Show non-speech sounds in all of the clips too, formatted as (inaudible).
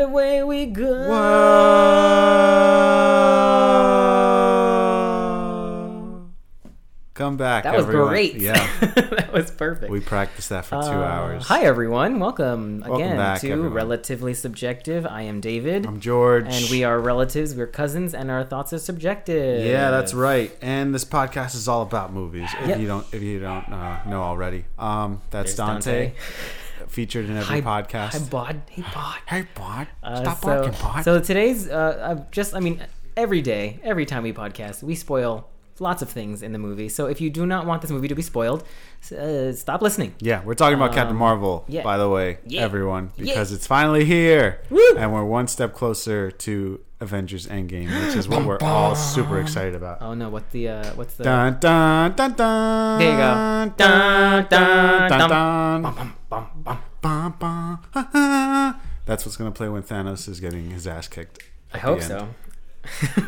and away we go. Come back. That was everyone. great. Yeah. (laughs) that was perfect. We practiced that for two Uh, hours. Hi everyone, welcome, Welcome again back, to everyone. Relatively Subjective. I am David, I'm George. and we are relatives. We're cousins, and our thoughts are subjective. Yeah, that's right. And this podcast is all about movies. If Yep. you don't, if you don't uh, know already, um, that's There's Dante, Dante. (laughs) featured in every Hi, podcast. Hi, Bod. Hey, Bod. Hey, Bod, Uh, stop so, barking, Bod. so today's uh, just, I mean, every day, every time we podcast, we spoil lots of things in the movie. So if you do not want this movie to be spoiled, uh, stop listening. yeah, we're talking about Captain Um, Marvel, yeah. by the way, Yeah. everyone, Yeah. because it's finally here, Woo! and we're one step closer to Avengers Endgame, which is what we're all super (gasps) excited about. Oh no, what the uh, what's the Dun dun dun dun. There you go. Dun, dun, dun. dun. Bum, bum, bum, bum. Bum, bum, ha, ha. That's what's gonna play when Thanos is getting his ass kicked. I hope so. (laughs)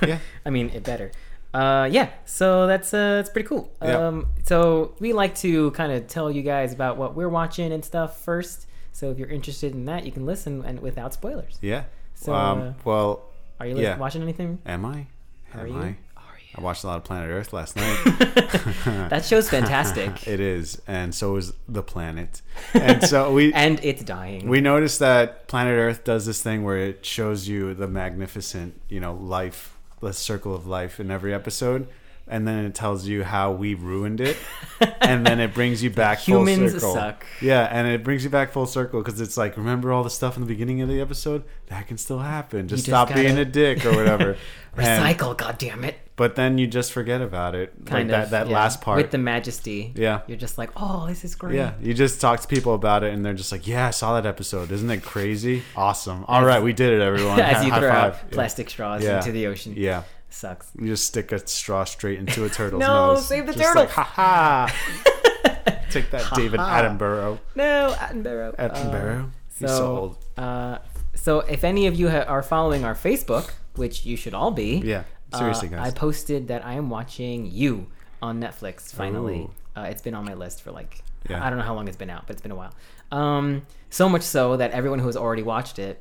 Yeah. (laughs) I mean, it better. Uh, yeah. So that's uh, that's pretty cool. Yeah. Um, so we like to kind of tell you guys about what we're watching and stuff first. So if you're interested in that, you can listen and without spoilers. Yeah. So, um, uh, well, Are you Yeah. watching anything? am I? Are Am you? I? Are I watched a lot of Planet Earth last night. (laughs) That show's fantastic. (laughs) it is, and so is the planet. And so we (laughs) and it's dying. we noticed that Planet Earth does this thing where it shows you the magnificent, you know, life, the circle of life in every episode, and then it tells you how we ruined it, (laughs) and then it brings you back full circle. Humans circle. suck. Yeah, and it brings you back full circle because it's like, remember all the stuff in the beginning of the episode? That can still happen. Just just stop gotta- being a dick or whatever. (laughs) Recycle, God damn it! but then you just forget about it. Kind like of that, that yeah. last part. with the majesty. Yeah. you're just like, oh, this is great. Yeah, you just talk to people about it, and they're just like, "Yeah, I saw that episode. Isn't it crazy? Awesome! All right, we did it, everyone. (laughs) As you High throw five. out Yeah. plastic straws Yeah. into the ocean. Yeah, Sucks. you just stick a straw straight into a (laughs) turtle's No, nose. save the Just turtle. Like, ha ha! (laughs) Take that, David. Attenborough. No, Attenborough. Uh, Attenborough. He's so so, old. uh, so if any of you ha- are following our Facebook, which you should all be, Yeah, seriously, uh, guys. I posted that I am watching You on Netflix. Finally, uh, it's been on my list for like Yeah. I don't know how long it's been out, but it's been a while. Um, so much so that everyone who has already watched it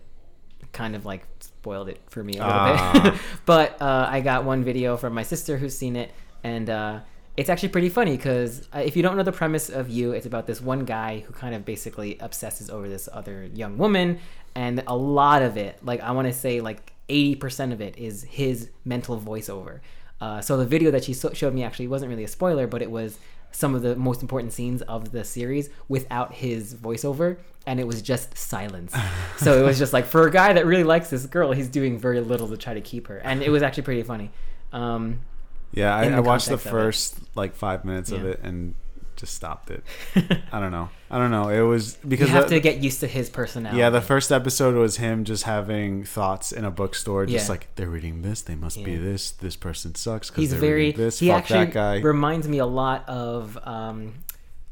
kind of like spoiled it for me a little Ah. bit. (laughs) but uh, I got one video from my sister who's seen it, and uh, it's actually pretty funny because uh, if you don't know the premise of you, it's about this one guy who kind of basically obsesses over this other young woman, and a lot of it, like I want to say, like eighty percent of it is his mental voiceover. Uh, so the video that she so- showed me actually wasn't really a spoiler, but it was some of the most important scenes of the series without his voiceover and it was just silence. (laughs) So it was just like for a guy that really likes this girl he's doing very little to try to keep her. And it was actually pretty funny. Um, Yeah, I, I watched the first like five minutes of it and just stopped it. I don't know. I don't know. It was (laughs) because you have to get used to his personality Yeah, the first episode was him just having thoughts in a bookstore, just Yeah. like they're reading this, they must be this. This person sucks because he's they're very reading this. he Fuck actually that guy. reminds me a lot of um,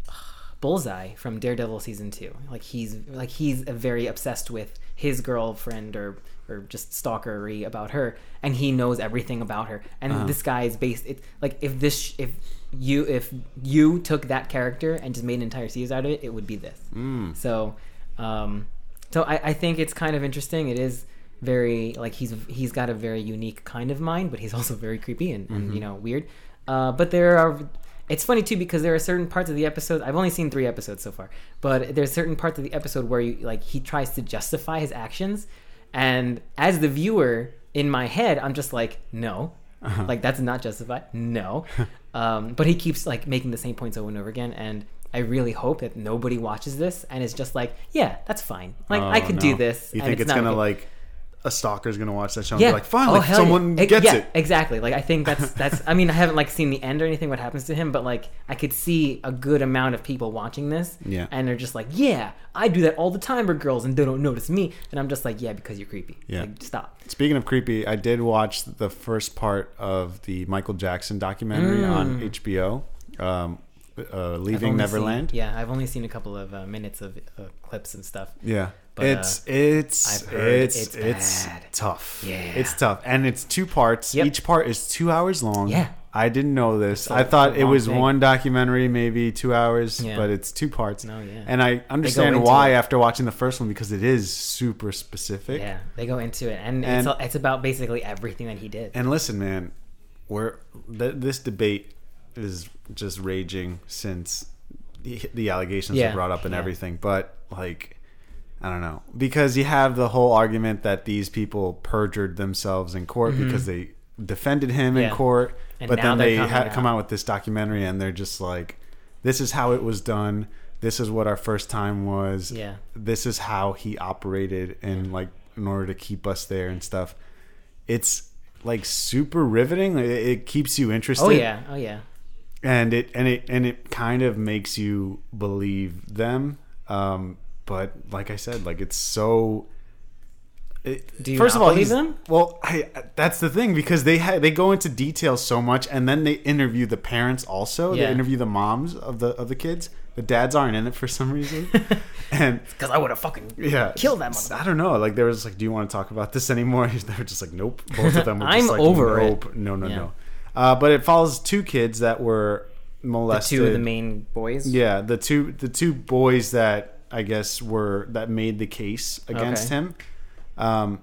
(sighs) bullseye from daredevil season two like he's like he's very obsessed with his girlfriend or or just stalkery about her and he knows everything about her and Uh-huh. this guy is based it like if this if you if you took that character and just made an entire series out of it it would be this. Mm. so um so I, I think it's kind of interesting. It is very like he's he's got a very unique kind of mind but he's also very creepy and, and you know weird. Uh but there are it's funny too because there are certain parts of the episode i've only seen three episodes so far but there's certain parts of the episode where you like he tries to justify his actions and as the viewer in my head i'm just like no. Like that's not justified. No (laughs) um, but he keeps like making the same points over and over again and i really hope that nobody watches this and is just like yeah that's fine. Like i Oh, could do this You think it's, not gonna like a stalker is gonna watch that show and yeah be like, finally, Oh, someone yeah. gets yeah, it. exactly like i think that's (laughs) that's i mean i haven't like seen the end or anything what happens to him but like i could see a good amount of people watching this Yeah. and they're just like yeah i do that all the time with girls and they don't notice me and i'm just like yeah because you're creepy Yeah. like, stop Speaking of creepy, I did watch the first part of the Michael Jackson documentary on HBO, um, uh, Mm. Leaving Neverland. seen- yeah i've only seen a couple of uh, minutes of uh, clips and stuff Yeah. But, uh, it's it's it's it's it's, tough. Yeah. It's tough. And it's two parts. Yep. Each part is two hours long. Yeah. I didn't know this. I thought it was thing. one documentary, maybe two hours, Yeah. but it's two parts. No, yeah. And I understand why it. after watching the first one because it is super specific. Yeah, they go into it, and, And- it's, it's about basically everything that he did. And listen, man, we're th- this debate is just raging since the, the allegations Yeah, were brought up and yeah. everything. But like, I don't know because you have the whole argument that these people perjured themselves in court because they defended him in Mm-hmm. Court, And but then they ha- come out with this documentary and they're just like, "This is how it was done. This is what our first time was. Yeah. This is how he operated, and like in order to keep us there and stuff." It's like super riveting. It, it keeps you interested Oh yeah, oh yeah. and it and it and it kind of makes you believe them um but like i said like it's so it, first of all he's- them? well I, that's the thing because they ha- they go into details so much and then they interview the parents also Yeah. they interview the moms of the of the kids the dads aren't in it for some reason (laughs) and Because I would have fucking yeah killed them. i don't know like they were just like do you want to talk about this anymore (laughs) they were just like nope both of them were (laughs) just I'm like over it. no no Yeah. no uh, but it follows two kids that were The molested two of the main boys. yeah, the two the two boys that I guess were that made the case against Okay. him. Um,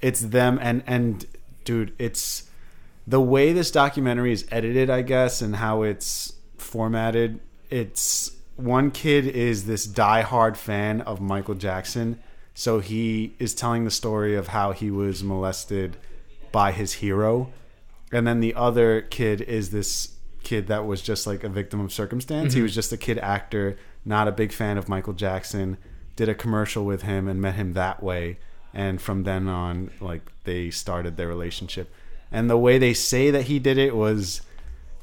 it's them and and dude, it's the way this documentary is edited, I guess, and how it's formatted. It's one kid is this diehard fan of Michael Jackson, so he is telling the story of how he was molested by his hero, and then the other kid is this kid that was just like a victim of circumstance. He was just a kid actor, not a big fan of Michael Jackson. Did a commercial with him and met him that way, and from then on, like they started their relationship. And the way they say that he did it was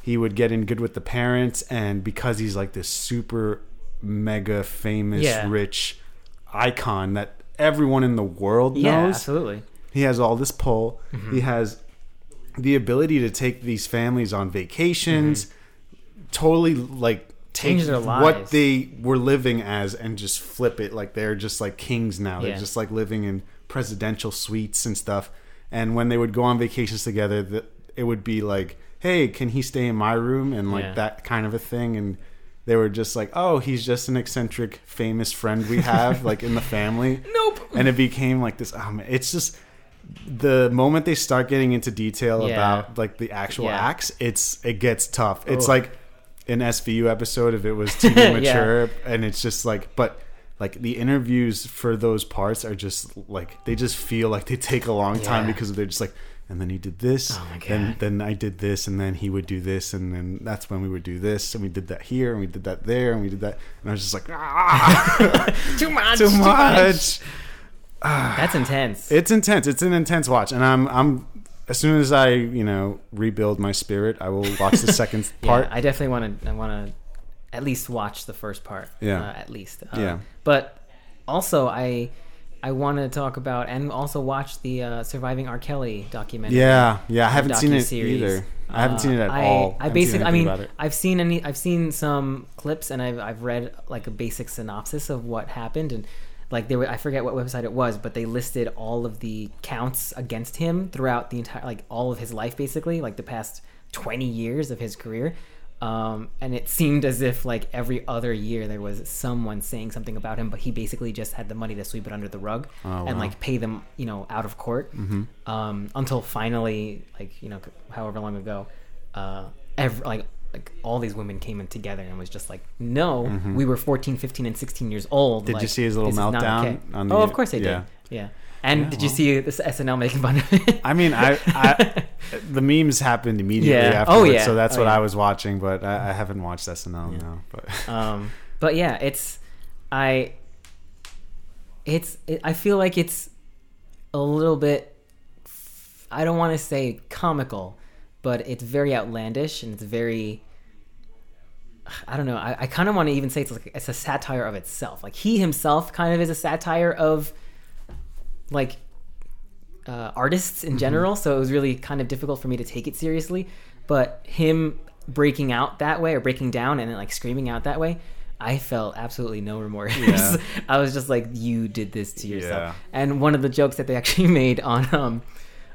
he would get in good with the parents, and because he's like this super mega famous Yeah. rich icon that everyone in the world knows. Yeah, absolutely. he has all this pull. Mm-hmm. He has the ability to take these families on vacations, totally like take. Change their what they were living as and just flip it like they're just like kings now. They're Yeah. just like living in presidential suites and stuff. And when they would go on vacations together, the, it would be like, "Hey, can he stay in my room?" and like Yeah. that kind of a thing. And they were just like, "Oh, he's just an eccentric, famous friend we have (laughs) like in the family." Nope. and it became like this. Oh man, it's just the moment they start getting into detail Yeah. about like the actual Yeah. acts, it's it gets tough. It's Ugh. like an SVU episode if it was (laughs) too Yeah. mature, and it's just like, but like the interviews for those parts are just like they just feel like they take a long time Yeah. because they're just like. And then he did this, Oh my then I did this, and then he would do this, and then that's when we would do this, and we did that here, and we did that there, and we did that, and I was just like, (laughs) ah, Too much. too much. That's intense. It's intense. It's an intense watch, and I'm I'm as soon as I you know rebuild my spirit, I will watch the (laughs) second part. Yeah, I definitely want to. I want to at least watch the first part. Yeah. uh, at least. Uh, Yeah. But also, I I want to talk about and also watch the uh, surviving R. Kelly documentary. yeah, yeah. I haven't seen it either. I haven't Uh, seen it at I, all. I haven't basically, I mean. I've seen any, I've seen some clips and I've I've read like a basic synopsis of what happened and like they were, I forget what website it was, but they listed all of the counts against him throughout the entire, like all of his life, basically, like the past twenty years of his career. Um, and it seemed as if like every other year there was someone saying something about him, but he basically just had the money to sweep it under the rug Oh, and wow. like pay them, you know, out of court Mm-hmm. um, until finally, like you know, however long ago, uh, every, like like all these women came in together and was just like, no, we were 14, 15, and 16 years old. Mm-hmm. Did you see his little meltdown okay." on the- oh, of course I did. Yeah. And Yeah, did you see this SNL making fun of it? (laughs) I mean, I, I (laughs) the memes happened immediately Yeah. Oh, yeah. so that's Oh, what yeah. I was watching. But I, I haven't watched SNL now. But (laughs) um, but yeah, it's I. It's it, I feel like it's a little bit. I don't want to say comical, but it's very outlandish and it's very. I don't know. I, I kind of want to even say it's like it's a satire of itself. Like he himself kind of is a satire of, like, uh, artists in general. So it was really kind of difficult for me to take it seriously. But him breaking out that way or breaking down and then like screaming out that way, I felt absolutely no remorse. Yeah. (laughs) I was just like, you did this to yourself. Yeah. And one of the jokes that they actually (laughs) made on um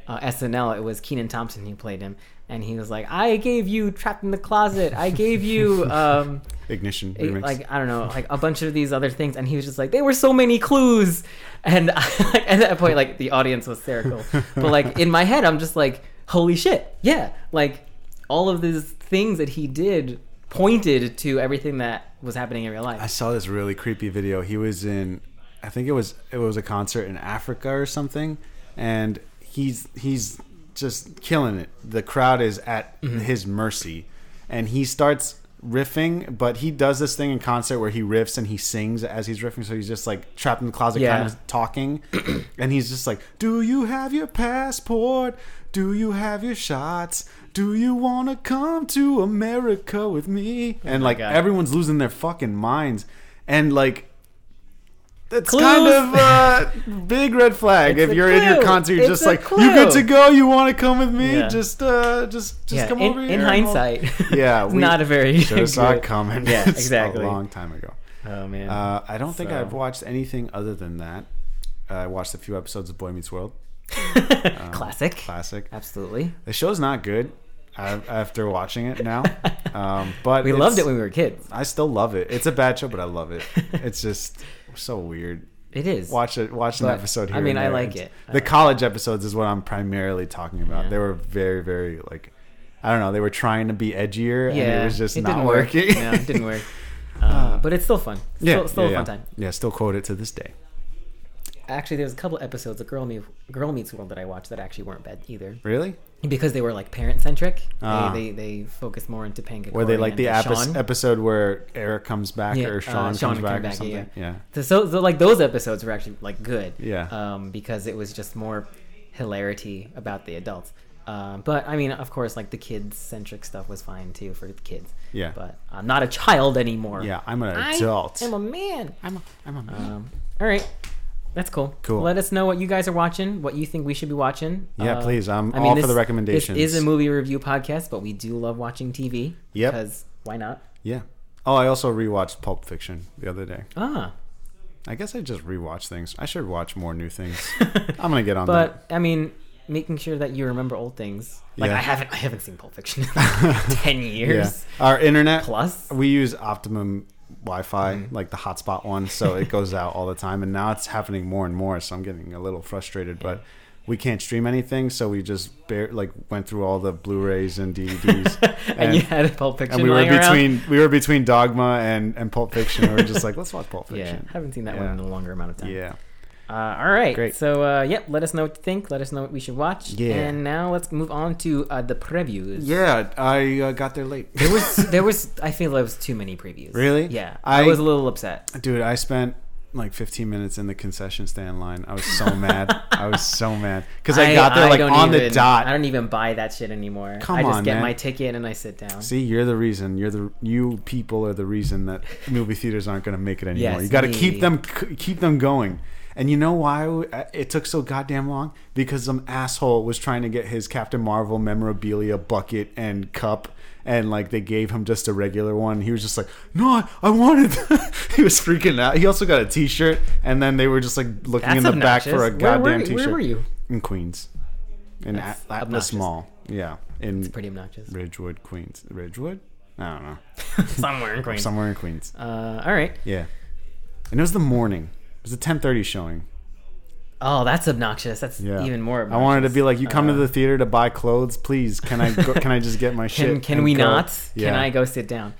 uh, SNL, it was Kenan Thompson who played him, and he was like, "I gave you Trapped in the Closet. I gave you (laughs) um, Ignition a- remix. like I don't know, like a bunch of these other things." And he was just like, "There were so many clues," and (laughs) at that point, like the audience was hysterical. but like in my head, I'm just like, "Holy shit, yeah!" Like all of these things that he did pointed to everything that was happening in real life. I saw this really creepy video. He was in, I think it was it was a concert in Africa or something, and he's he's just killing it. The crowd is at Mm-hmm. his mercy, and he starts riffing. But he does this thing in concert where he riffs and he sings as he's riffing. So he's just like trapped in the closet, Yeah. kind of talking, (clears throat) and he's just like, "Do you have your passport? Do you have your shots?" Do you want to come to America with me? And like God. everyone's losing their fucking minds. And like that's Clues. kind of a big red flag. It's if you're in your concert, you're It's just like, "You good to go? You want to come with me? Yeah. Just, uh, just, just yeah, come in, over here." in and we'll-" hindsight, (laughs) yeah, it's we not a very (laughs) should have saw (laughs) it coming. Yeah, exactly. A long time ago. Oh man, Uh, I don't think So- I've watched anything other than that. I watched a few episodes of Boy Meets World. classic, Classic. absolutely. The show's not good after watching it now, um, but We loved it when we were kids. I still love it. It's a bad show, but I love it. It's just so weird. It is. Watch it. Watch an episode here. I mean, and I like it. I The like college episodes is what I'm primarily talking about. Yeah. They were very, very like, I don't know. They were trying to be edgier, and yeah, it was just it not didn't work. working. no, it didn't work. (laughs) Uh, but it's still fun. Still, yeah, still yeah, a yeah. fun time. Yeah, still quote it to this day. Actually, there's a couple episodes of Girl Meets Girl Meets World that I watched that actually weren't bad either, Really? Because they were like parent centric. Ah. They, they they focused more into Panga. Were they like the episode? epi- episode where Eric comes back Yeah, or uh, Sean, Sean comes came back, or something? yeah. Yeah. So, so, so like those episodes were actually like good. Yeah. Um, because it was just more hilarity about the adults. Um, but I mean, of course, like the kids centric stuff was fine too for the kids. Yeah. But I'm not a child anymore. Yeah, I'm an adult. I am a man. I'm a, I'm a man. Um, all right. That's cool. Cool. Let us know what you guys are watching, what you think we should be watching. Yeah, Uh, please. I'm all for the recommendations. This is a movie review podcast, but we do love watching TV. Yeah. Because why not? yeah. Oh, I also rewatched Pulp Fiction the other day. Ah. I guess I just rewatch things. I should watch more new things. (laughs) I'm gonna get on that. But I mean, making sure that you remember old things. Like Yeah. I haven't, I haven't seen Pulp Fiction (laughs) in like ten Yeah, years our internet plus. We use Optimum Wi-Fi, Mm-hmm. like the hotspot one, so it (laughs) goes out all the time. And now it's happening more and more, so I'm getting a little frustrated. But we can't stream anything, so we just bare, like went through all the Blu-rays and DVDs. (laughs) and, you had Pulp Fiction and we were lying around. between we were between Dogma and and Pulp Fiction. we were just like, let's watch Pulp (laughs) Fiction. Yeah, haven't seen that Yeah. one in a longer amount of time. Yeah. Uh, all right. Great. So, uh, yep. Let us know what you think. Let us know what we should watch. Yeah. And now let's move on to uh, the previews. Yeah, I uh, got there late. There was, (laughs) there was. I feel there was too many previews. Really? Yeah. I, I- was a little upset. Dude, I spent like 15 minutes in the concession stand line. I was so mad. I was so mad because I, got there like don't on the dot. I don't even buy that shit anymore. Come I just on, get man. my ticket and I sit down. See, you're the reason. You're the you people are the reason that movie theaters aren't going to make it anymore. Yes, you got to keep them keep them going. And you know why it took so goddamn long? Because some asshole was trying to get his Captain Marvel memorabilia bucket and cup, and like they gave him just a regular one. He was just like, "No, I, I wanted." (laughs) that." he was freaking out. He also got a T-shirt, and then they were just like looking That's in the back for a obnoxious. Where goddamn T-shirt. where were you? In Queens, in That's At- Atlas obnoxious. Mall. Yeah, in Pretty obnoxious. Ridgewood, Queens. Ridgewood? I don't know. (laughs) Somewhere in Queens. Somewhere in Queens. Uh, all right. Yeah. And it was the morning. It was a 10:30 showing. Oh, that's obnoxious. That's Yeah. even more. I wanted to be like, you come to Uh, the theater to buy clothes, please. Can I go, (laughs) can I just get my shit? Can can we go? not? Can I go sit down?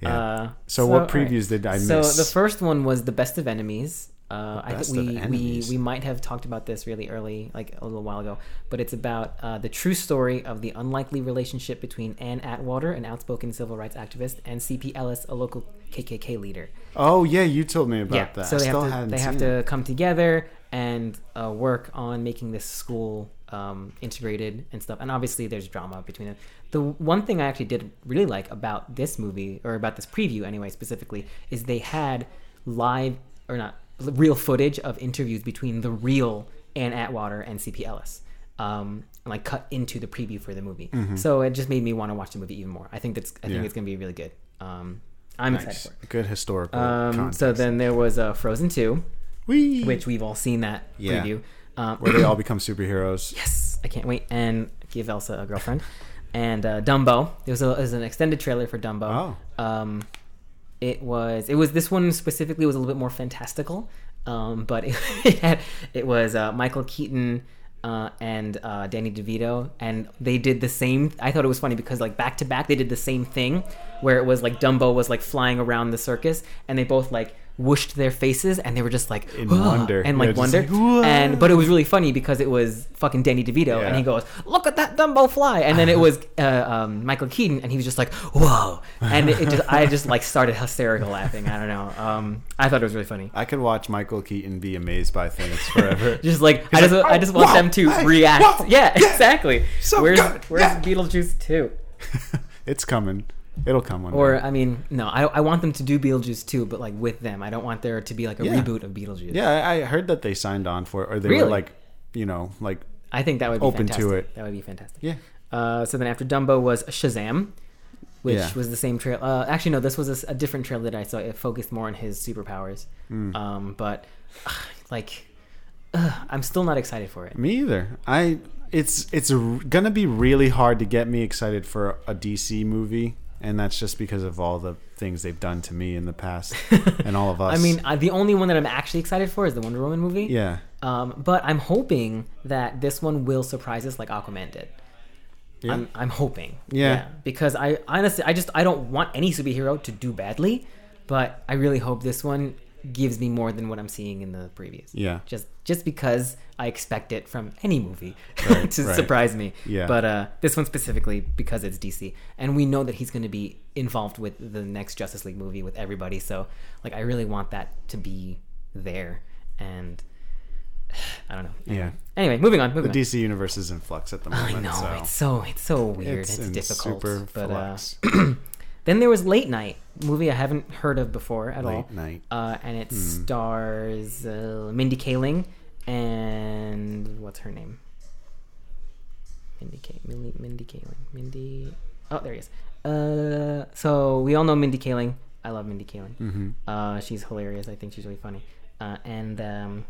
Yeah. Uh, So what all previews did I miss? So the first one was the best of enemies. Uh, I think we, we we might have talked about this really early, like a little while ago, but it's about uh, the true story of the unlikely relationship between Ann Atwater, an outspoken civil rights activist, and C.P. Ellis, a local KKK leader. oh yeah, you told me about yeah, that. so I they still have to they have to come together and uh, work on making this school um, integrated and stuff. And obviously, there's drama between them. The one thing I actually did really like about this movie, or about this preview anyway, specifically, is they had live or not real footage of interviews between the real Ann Atwater and C.P. Ellis. Um, and like cut into the preview for the movie, so it just made me want to watch the movie even more. I think that's I think Mm-hmm. Yeah. it's gonna be really good. Um, I'm excited for it. Good historical. Um, so then there was uh, Frozen Two, Whee! which we've all seen that Yeah. preview. Um, where they all (clears throat) become superheroes. yes, I can't wait and give Elsa a girlfriend. and uh, Dumbo. There was, a, there was an extended trailer for Dumbo. Oh. Um, it was it was this one specifically was a little bit more fantastical, um, but it, (laughs) it had it was uh, Michael Keaton. Uh, and uh, Danny DeVito, and they did the same. I thought it was funny because like back to back, they did the same thing, where it was like Dumbo was like flying around the circus, and they both like whooshed their faces, and they were just like In "Whoa," wonder. and like just wonder, like, and but it was really funny because it was fucking Danny DeVito, Yeah. and he goes, "Look at that Dumbo fly," and then it was uh, um, Michael Keaton, and he was just like, "Whoa!" and it, it just I just like started hysterical laughing. I don't know. Um, I thought it was really funny. I could watch Michael Keaton be amazed by things forever. (laughs) Just like I just like, I just want "Whoa, them to react. whoa, yeah, exactly. so where's good, where's yeah." Beetlejuice two? (laughs) it's coming. It'll come one Or day. Or I mean, no, I, I want them to do Beetlejuice two, but like with them. I don't want there to be like a Yeah. reboot of Beetlejuice. Yeah, I I heard that they signed on for it, or they Really? were like, you know, like I think that would be Open to it. That would be fantastic. yeah. Uh, so then after Dumbo was Shazam, which Yeah. was the same trail. Uh, actually, no, this was a different trailer that I saw. It focused more on his superpowers. Hmm. Um, but like, ugh, I'm still not excited for it. Me either. I it's it's r- gonna be really hard to get me excited for a DC movie, and that's just because of all the things they've done to me in the past, (laughs) and all of us. I mean, uh, the only one that I'm actually excited for is the Wonder Woman movie. yeah, Um, but I'm hoping that this one will surprise us like Aquaman did. yeah, I'm, I'm hoping. Yeah. Because I honestly, I just, I don't want any superhero to do badly, but I really hope this one gives me more than what I'm seeing in the previous. yeah. Just, just because I expect it from any movie (laughs) Right, to right. surprise me. Yeah. But uh, this one specifically because it's DC, and we know that he's going to be involved with the next Justice League movie with everybody. So, like, I really want that to be there, and (sighs) I don't know. Yeah. Anyway, moving on. The Moving on. DC universe is in flux at the moment. I know so it's so it's so weird. It's, in difficult. super but uh, flux. (clears throat) then there was Late Night movie I haven't heard of before at all, Late night. uh, and it Hmm. stars uh, Mindy Kaling and what's her name? Mindy K. Mindy, Mindy Kaling. Mindy. Oh, there he is. Uh, so we all know Mindy Kaling. I love Mindy Kaling. hmm Uh, she's hilarious. I think she's really funny. Uh, and um,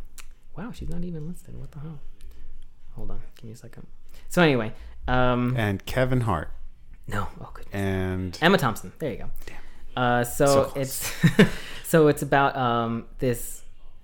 wow, she's not even listed. What the hell? Hold on, give me a second. So anyway, um, And Kevin Hart no, oh good. and Emma Thompson. There you go. Uh, so, So it's (laughs) so it's about um, this.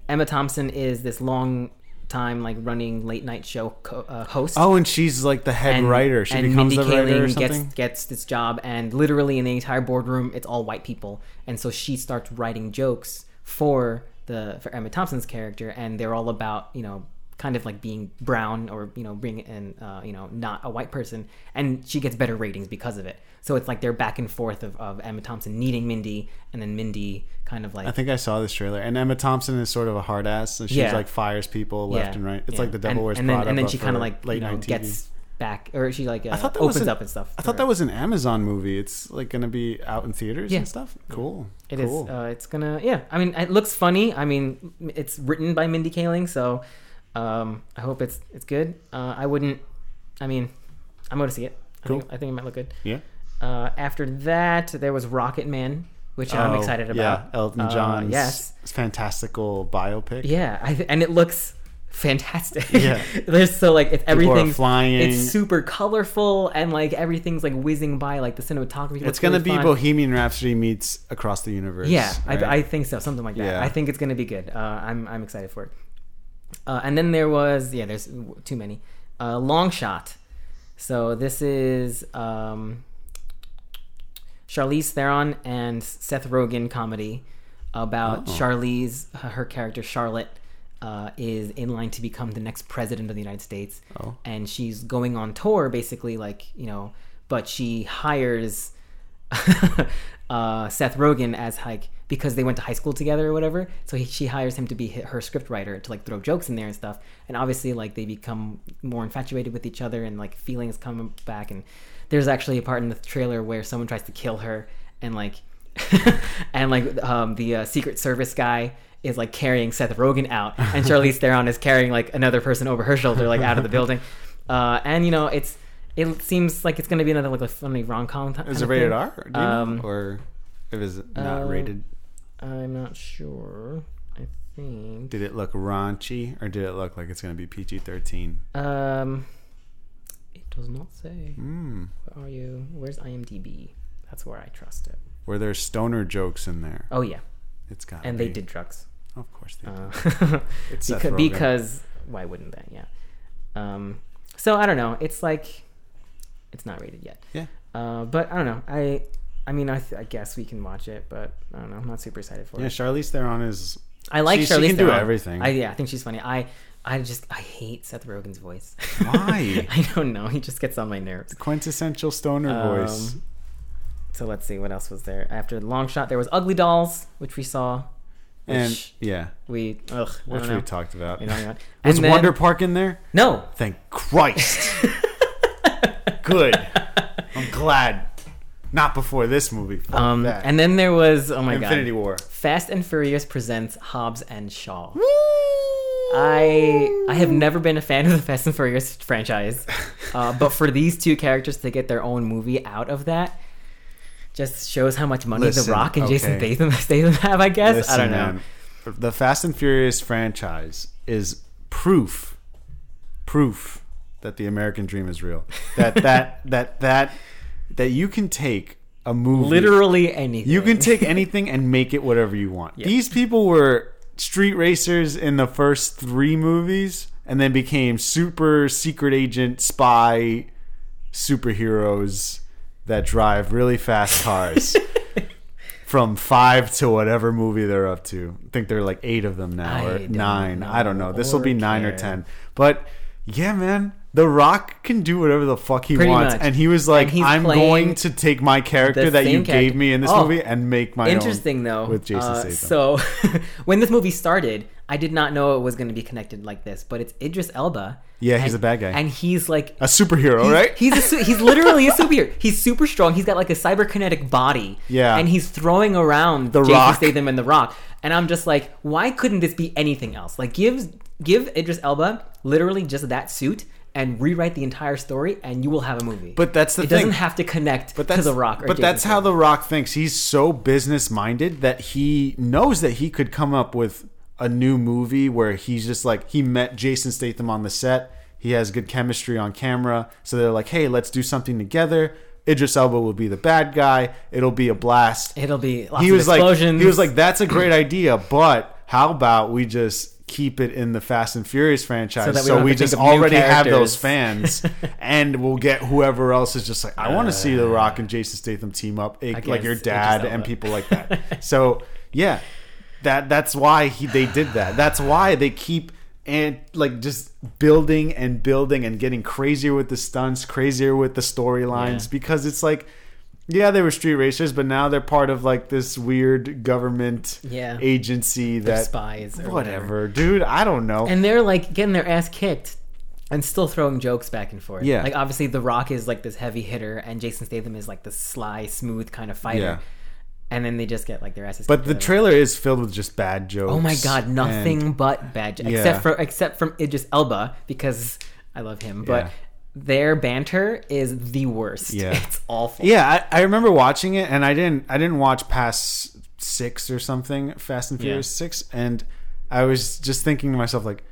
Emma Thompson is this long time like running late night show co- uh, host. oh, and she's like the head writer. She becomes Mindy the writer or Kaling something. gets gets this job, and literally in the entire boardroom, it's all white people, and so she starts writing jokes for the for Emma Thompson's character, and they're all about you know kind of like being brown or you know being in uh, you know not a white person, and she gets better ratings because of it. So it's like they're back and forth of, of Emma Thompson needing Mindy, and then Mindy kind of like I think I saw this trailer, and Emma Thompson is sort of a hard ass, and she's Yeah. like fires people left Yeah, and right. It's yeah. like the Devil and, Wears and then, and then she kind of like late you know, gets back, or she like uh, thought that opens an- up and stuff. I thought that was an Amazon movie. It's like gonna be out in theaters and stuff. Cool. It is. cool. Uh, it's gonna. Yeah. I mean, it looks funny. I mean, it's written by Mindy Kaling, so um, I hope it's it's good. Uh, I wouldn't. I mean, I'm gonna see it. I Cool. think, I think it might look good. yeah. Uh, after that, there was Rocketman, which I'm Oh, excited about. Yeah, Elton Uh, John's yes. fantastical biopic. Yeah. I and it looks fantastic. Yeah. (laughs) There's so like it's are flying. It's super colorful and like everything's like whizzing by. Like the cinematography. It's gonna really be fun. Bohemian Rhapsody meets Across the Universe. Yeah, right? I, I think so. Something like that. Yeah. I think it's gonna be good. Uh, I'm I'm excited for it. Uh, and then there was yeah, there's too many. Uh, Long Shot. So this is um, Charlize Theron and Seth Rogen comedy about Oh. Charlize, her character Charlotte, uh, is in line to become the next president of the United States Oh. and she's going on tour basically like you know but she hires (laughs) uh, Seth Rogen as like because they went to high school together or whatever so he, she hires him to be her script writer to like throw jokes in there and stuff and obviously like they become more infatuated with each other and like feelings come back and there's actually a part in the trailer where someone tries to kill her and like (laughs) and like um, the uh, secret service guy is like carrying Seth Rogen out, and (laughs) Charlize Theron is carrying like another person over her shoulder, like out of the (laughs) building. Uh, and you know, it's it seems like it's gonna be another like a funny rom com. Is it rated R? You know? Um, or if it's not uh, rated? I'm not sure. I think. Did it look raunchy, or did it look like it's gonna be PG thirteen? Um, it Does not say. Mm. Where are you? Where's IMDb? That's where I trust it. Were there stoner jokes in there? Oh yeah, It's got. and they did drugs. Of course they did. Uh, (laughs) It's because, because why wouldn't they? Yeah. Um, so I don't know. It's like it's not rated yet. Yeah. Uh, but I don't know. I I mean I, th- I guess we can watch it, but I don't know. I'm not super excited for Yeah, it. Yeah, Charlize Theron is. I like she, she Charlize can do everything. I yeah, I think she's funny. I I just I hate Seth Rogen's voice. Why? (laughs) I don't know. He just gets on my nerves. The Quintessential stoner voice. Um, So let's see what else was there. After Long Shot, there was Ugly Dolls, which we saw. And yeah, we ugh, which we talked about. We don't (laughs) Was then- Wonder Park in there? No, Thank Christ. (laughs) Good. I'm glad. Not before this movie. Fuck um, that. and then there was oh my Infinity god, War. Fast and Furious presents Hobbs and Shaw. I I have never been a fan of the Fast and Furious franchise, uh, (laughs) but for these two characters to get their own movie out of that, just shows how much money Listen, The Rock and Jason. Statham, (laughs) Statham have. I guess I don't know. man, the Fast and Furious franchise is proof, proof that the American dream is real. That that (laughs) that that that you can take a movie, Literally anything. you can take anything and make it whatever you want. These people were street racers in the first three movies, and then became super secret agent spy superheroes that drive really fast cars. (laughs) From five to whatever movie they're up to. I think there are like eight of them now, I or nine. I don't know. know This will be nine or ten. But yeah, man, The Rock can do whatever the fuck he Pretty wants, much. and he was like, And he's "I'm playing going to take my character the that you same gave me in this Oh, movie and make my Interesting own." though. with Jason Uh, Statham. So (laughs) when this movie started, I did not know it was going to be connected like this, but it's Idris Elba. Yeah, he's and- a bad guy. and he's like a superhero, He's, right? He's a, su- he's literally a (laughs) superhero. He's super strong. He's got like a cyberkinetic body. Yeah. And he's throwing around The Jason Rock. Statham and The Rock. And I'm just like, why couldn't this be anything else? Like, give give Idris Elba literally just that suit and rewrite the entire story, and you will have a movie. But that's the thing. it thing. doesn't have to connect but to that's The Rock. Or but Jason that's how The Rock thinks. He's so business minded that he knows that he could come up with a new movie where he's just like he met Jason Statham on the set. He has good chemistry on camera, so they're like, "Hey, let's do something together." Idris Elba will be the bad guy. It'll be a blast. It'll be lots he of was like, explosions. he was like, "That's a great idea, but how about we just keep it in the Fast and Furious franchise, So so, we don't we just already have those fans, (laughs) and we'll get whoever else is just like, I want to see The Rock and Jason Statham team up, eh, like your dad and people like that. (laughs) so yeah, that that's why he they did that. That's why they keep and like just building and building and getting crazier with the stunts, crazier with the storylines Yeah. because it's like yeah, they were street racers, but now they're part of like this weird government Yeah. agency They're that spies or whatever, dude. I don't know. and they're like getting their ass kicked and still throwing jokes back and forth. Yeah. Like obviously The Rock is like this heavy hitter and Jason Statham is like the sly, smooth kind of fighter. Yeah. And then they just get like their asses but the trailer is filled with just bad jokes. Oh my god, and- nothing but bad jokes. Yeah. Except for except from Idris Elba because I love him. But Yeah. Their banter is the worst. Yeah. (laughs) It's awful. Yeah, I, I remember watching it, and I didn't. I didn't watch past six or something, Fast and Furious Yeah. six, and I was just thinking to myself like,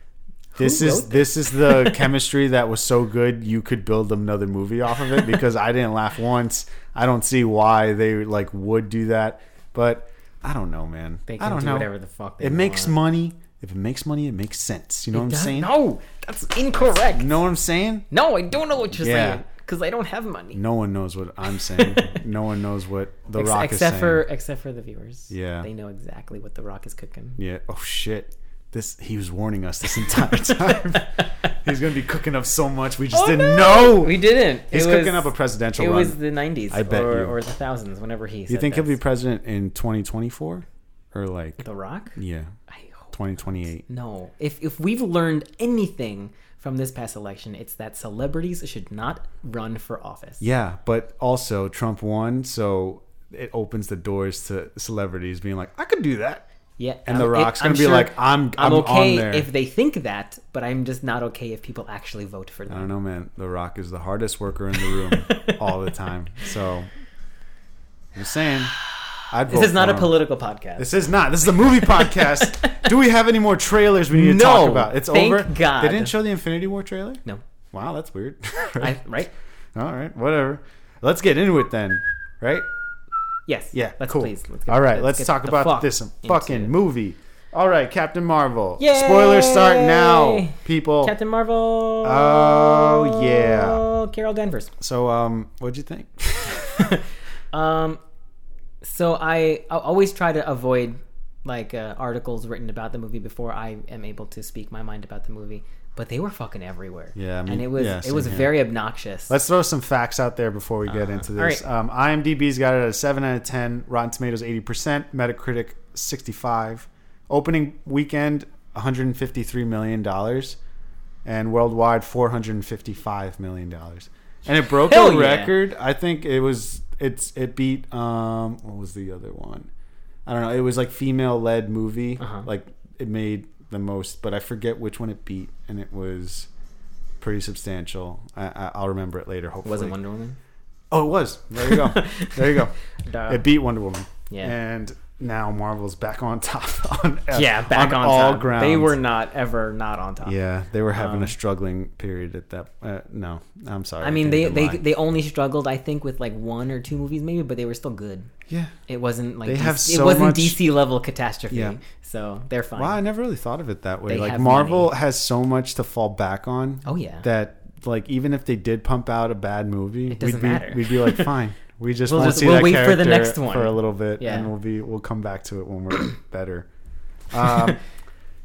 this Who is this is the (laughs) chemistry that was so good you could build another movie off of it because I didn't laugh once. I don't see why they like would do that, but I don't know, man. They I don't do know. whatever the fuck they It makes want. money. If it makes money, it makes sense. You know what I'm Does- saying? No, that's incorrect. You know what I'm saying? No, I don't know what you're Yeah. saying because I don't have money. No one knows what I'm saying. (laughs) no one knows what The Ex- Rock is saying. except saying. for except for the viewers. Yeah. they know exactly what the Rock is cooking. Yeah. Oh shit. This he was warning us this entire (laughs) time. He's gonna be cooking up so much we just Oh, didn't no! know. We didn't. He's It was- cooking up a presidential run. It run. was the '90s, I bet or, you. or the thousands. Whenever he. you think he'll be president in 2024 or like the Rock? yeah, I 2028? No. If if we've learned anything from this past election, it's that celebrities should not run for office. Yeah, but also Trump won, so it opens the doors to celebrities being like, I could do that. Yeah. And The I'm- Rock's it- gonna I'm be sure like, I'm I'm, I'm okay if they think that, but I'm just not okay if people actually vote for them. I don't know, man. The Rock is the hardest worker in the room (laughs) all the time. So I'm just saying. I'd This is not a him. political podcast. This is not. This is a movie podcast. (laughs) Do we have any more trailers we need to talk about? It's Thank over. God. They didn't show the Infinity War trailer. no. Wow, that's weird. I, right? (laughs) All right, whatever. Let's get into it then, right? Yes. Yeah, Let's cool. please. Let's get, All right, let's, get talk about fuck this fucking movie. All right, Captain Marvel. Yay! Spoilers start now, people. Captain Marvel. Oh, yeah. Carol Danvers. so, um, what'd you think? (laughs) Um, so I, I always try to avoid like uh, articles written about the movie before I am able to speak my mind about the movie. But they were fucking everywhere. Yeah, I mean, and it was yeah, it was here. very obnoxious. Let's throw some facts out there before we get into this. right. Um, IMDb's got it at a 7 out of 10. Rotten Tomatoes 80%. Metacritic 65. Opening weekend $153 million. And worldwide $455 million. And it broke Hell a yeah. record. I think it was it's it beat um what was the other one? I don't know. It was like female led movie. Uh-huh. Like it made the most, but I forget which one it beat, and it was pretty substantial. I, I, I'll remember it later. Hopefully, was it Wonder Woman? Oh, it was. There you go. (laughs) there you go. Duh. It beat Wonder Woman. Yeah. And now Marvel's back on top. (laughs) On, yeah, back on, all top. grounds. They were not ever not on top. Yeah, they were having Um, a struggling period at that. Uh, no, I'm sorry. I mean, can't they they, lie. they only struggled, I think, with like one or two movies maybe, but they were still good. yeah. It wasn't like They DC, have it wasn't much- DC level catastrophe. Yeah. So they're fine. Wow, I never really thought of it that way. They like Marvel money. has so much to fall back on. Oh yeah. that like even if they did pump out a bad movie, It doesn't we'd be matter. we'd be like (laughs) fine. We just We'll want to see we'll that wait for the next one. for a little bit, Yeah. and we'll be we'll come back to it when we're (coughs) better. Um,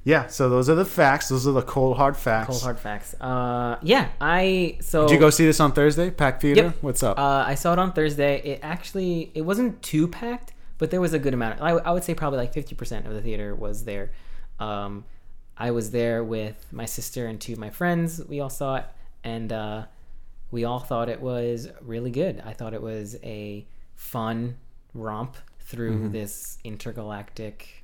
yeah, so those are the facts. Those are the cold hard facts. Cold hard facts. Uh, yeah, I so Did you go see this on Thursday? Pack Theater. Yep. What's up? Uh, I saw it on Thursday. It actually it wasn't too packed, but there was a good amount. I, I would say probably like fifty percent of the theater was there. Um, I was there with my sister and two of my friends. We all saw it, and uh, we all thought it was really good. I thought it was a fun romp through this intergalactic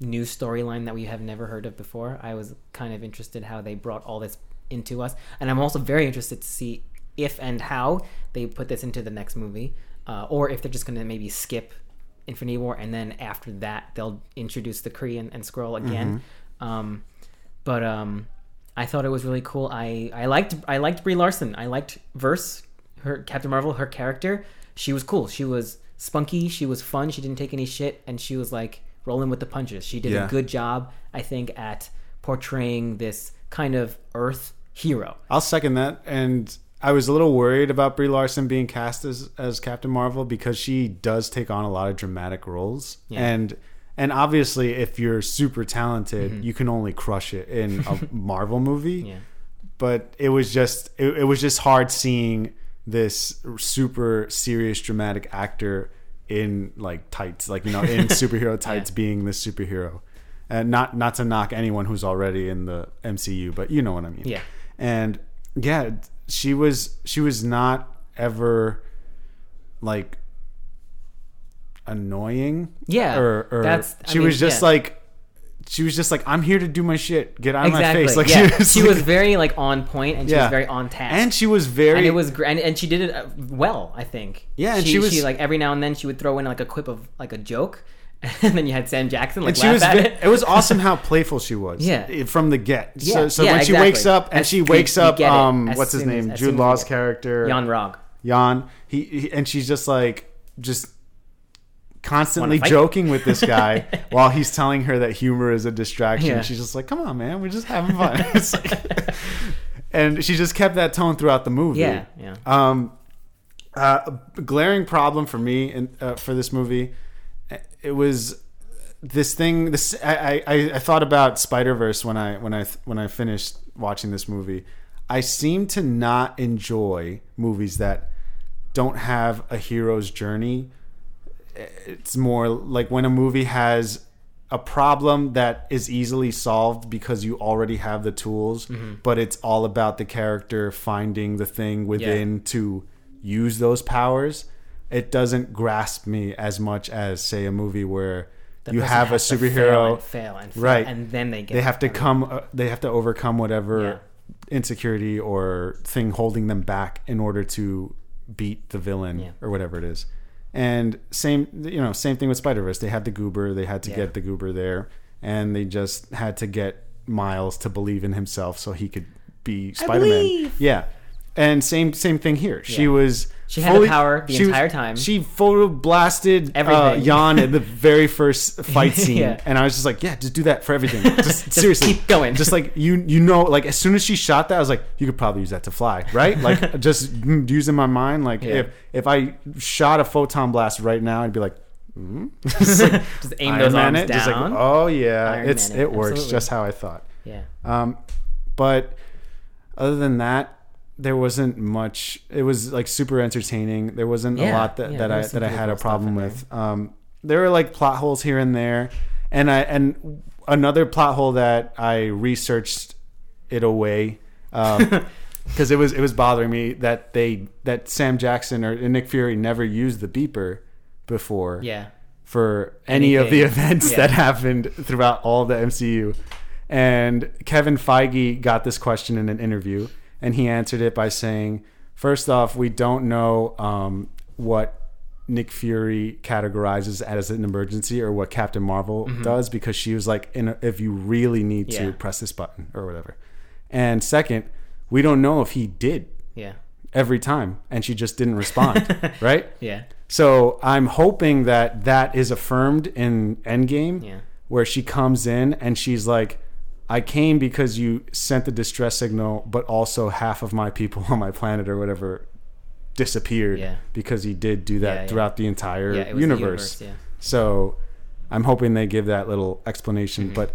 new storyline that we have never heard of before. I was kind of interested how they brought all this into us, and I'm also very interested to see if and how they put this into the next movie, uh, or if they're just going to maybe skip Infinity War and then after that they'll introduce the Kree and, and Skrull again. Um, but um, I thought it was really cool. I, I liked I liked Brie Larson. I liked Vers, her Captain Marvel, her character. She was cool. She was spunky. She was fun. She didn't take any shit, and she was like rolling with the punches. She did Yeah. a good job, I think, at portraying this kind of Earth hero. I'll second that. And I was a little worried about Brie Larson being cast as as Captain Marvel because she does take on a lot of dramatic roles. Yeah. And and obviously, if you're super talented, mm-hmm. you can only crush it in a (laughs) Marvel movie. Yeah. But it was just it, it was just hard seeing this super serious dramatic actor in like tights, like you know, in (laughs) superhero tights, being this superhero. And not not to knock anyone who's already in the MCU, but you know what I mean Yeah. and yeah she was she was not ever like annoying Yeah, or, or that's- I she mean, was just yeah. like she was just like i'm here to do my shit get out Exactly. of my face like yeah. she was, she like- was very like on point and she Yeah. was very on task. and she was very and it was great, and, and she did it uh, well, I think. Yeah, and she was- like every now and then she would throw in like a quip of like a joke, (laughs) and then you had Sam Jackson like and she was at it. it was awesome (laughs) how playful she was Yeah. eh, from the get Yeah, so, so yeah, when she exactly. wakes up and As- she wakes up um what's his name as jude as law's character Yon-Rogg. Jan, he, he and she's just like just constantly joking with this guy (laughs) while he's telling her that humor is a distraction. Yeah. She's just like, "Come on, man, we're just having fun." (laughs) Like- (laughs) and she just kept that tone throughout the movie. Yeah, yeah. Um, uh, a glaring problem for me in, uh, for this movie, it was this thing. This I, I, I thought about Spider Verse when I when I when I finished watching this movie. I seem to not enjoy movies that don't have a hero's journey. It's more like when a movie has a problem that is easily solved because you already have the tools, Mm-hmm. but it's all about the character finding the thing within to use those powers. It doesn't grasp me as much as say a movie where The you have a to fail superhero and fail and fail, right and then they get they have to come uh, they have to overcome whatever Yeah. insecurity or thing holding them back in order to beat the villain Yeah. or whatever it is and same you know same thing with spider-verse they had the goober they had to Yeah. get the goober there and they just had to get miles to believe in himself so he could be Spider Man. Yeah, and same same thing here. She Yeah. was. She had the power the she was- entire time. She photon blasted uh. Jan in the (laughs) very first fight scene, Yeah. and I was just like, "Yeah, just do that for everything. (laughs) Just, Just seriously, keep going. Just like you, you know, like as soon as she shot that, I was like, you could probably use that to fly, right? Like (laughs) just using my mind. Like Yeah. if if I shot a photon blast right now, I'd be like, mm? Just aim those arms it, just like, down. oh yeah, Iron it's it, it works absolutely. just how I thought. Yeah. Um, but other than that, there wasn't much. It was like super entertaining. There wasn't a lot that, yeah, that I that I had a problem in there. with. Um, there were like plot holes here and there, and I and another plot hole that I researched it away. Um, (laughs) because it was it was bothering me that they that Sam Jackson or Nick Fury never used the beeper before Yeah. for any of the events Yeah. that happened throughout all the MCU. And Kevin Feige got this question in an interview, and he answered it by saying, First off, we don't know um, what Nick Fury categorizes as an emergency or what Captain Marvel does because she was like, in a, if you really need to Mm-hmm. Press this button or whatever. And second, we don't know if he did Yeah. every time and she just didn't respond, (laughs) right? Yeah. So I'm hoping that that is affirmed in Endgame, Yeah. where she comes in and she's like, "I came because you sent the distress signal, but also half of my people (laughs) on my planet or whatever disappeared Yeah. because he did do that Yeah, yeah. throughout the entire Yeah. It was universe." The universe. So I'm hoping they give that little explanation, but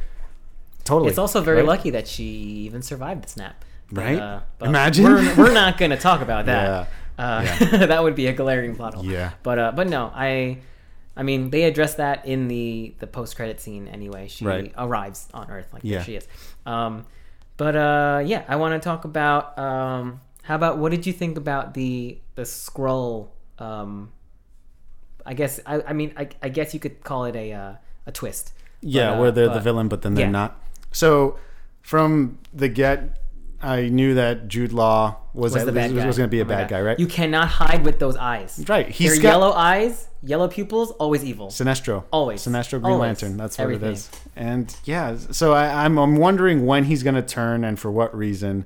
totally, Mm-hmm. It's also very right? lucky that she even survived the snap. But, Right? Uh, but Imagine. We're, we're not going to talk about (laughs) that. Uh, (laughs) that would be a glaring plot hole. Yeah. But uh, but no, I I mean they address that in the the post credit scene anyway. She Right. arrives on Earth like Yeah. there she is. Um, but uh, yeah, I want to talk about um, how about what did you think about the the Skrull? Um, I guess I, I mean I, I guess you could call it a uh, a twist. Yeah, But, uh, where they're the villain, but then they're yeah. not. So from the get, I knew that Jude Law was, was at the bad least- guy. was going to be a Oh my bad God. guy, right? You cannot hide with those eyes. right. He's got yellow eyes, yellow pupils, always evil. Sinestro. Always. Sinestro Green Always. Lantern. That's what Everything. it is. And yeah, so I, I'm I'm wondering when he's going to turn and for what reason.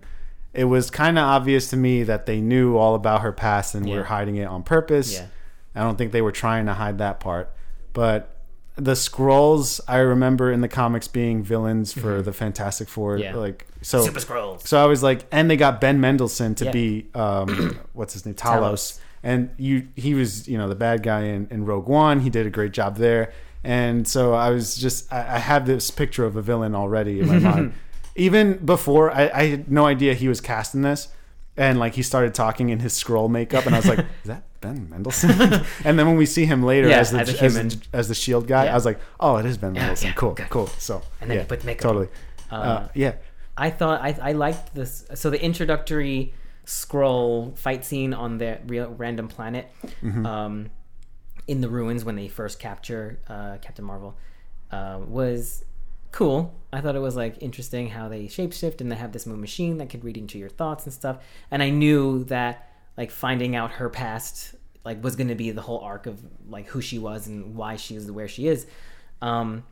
It was kind of obvious to me that they knew all about her past and Yeah. were hiding it on purpose. Yeah. I don't think they were trying to hide that part. But the Skrulls I remember in the comics being villains for the Fantastic Four. Mm-hmm. Yeah. Like so Super Skrulls. so I was like, and they got Ben Mendelsohn to Yeah. be um, (clears throat) what's his name, Talos. Talos. and you he was you know the bad guy in, in Rogue One. He did a great job there, and so I was just I, I have this picture of a villain already in my (laughs) mind. Even before I, I had no idea he was cast in this, and like he started talking in his Skrull makeup, and I was like, (laughs) is that Ben Mendelsohn? (laughs) and then when we see him later Yeah, as the as as, human. as the Shield guy, Yeah. I was like, oh, it is Ben Mendelsohn. cool, good. cool. So And then yeah, you put makeup totally. Uh, Uh, yeah, I thought I, I liked this. So the introductory Skrull fight scene on the real random planet, Mm-hmm. um, in the ruins when they first capture uh, Captain Marvel, uh, was cool. I thought it was like interesting how they shapeshift and they have this moon machine that could read into your thoughts and stuff. And I knew that like finding out her past like was going to be the whole arc of like who she was and why she is where she is. Um,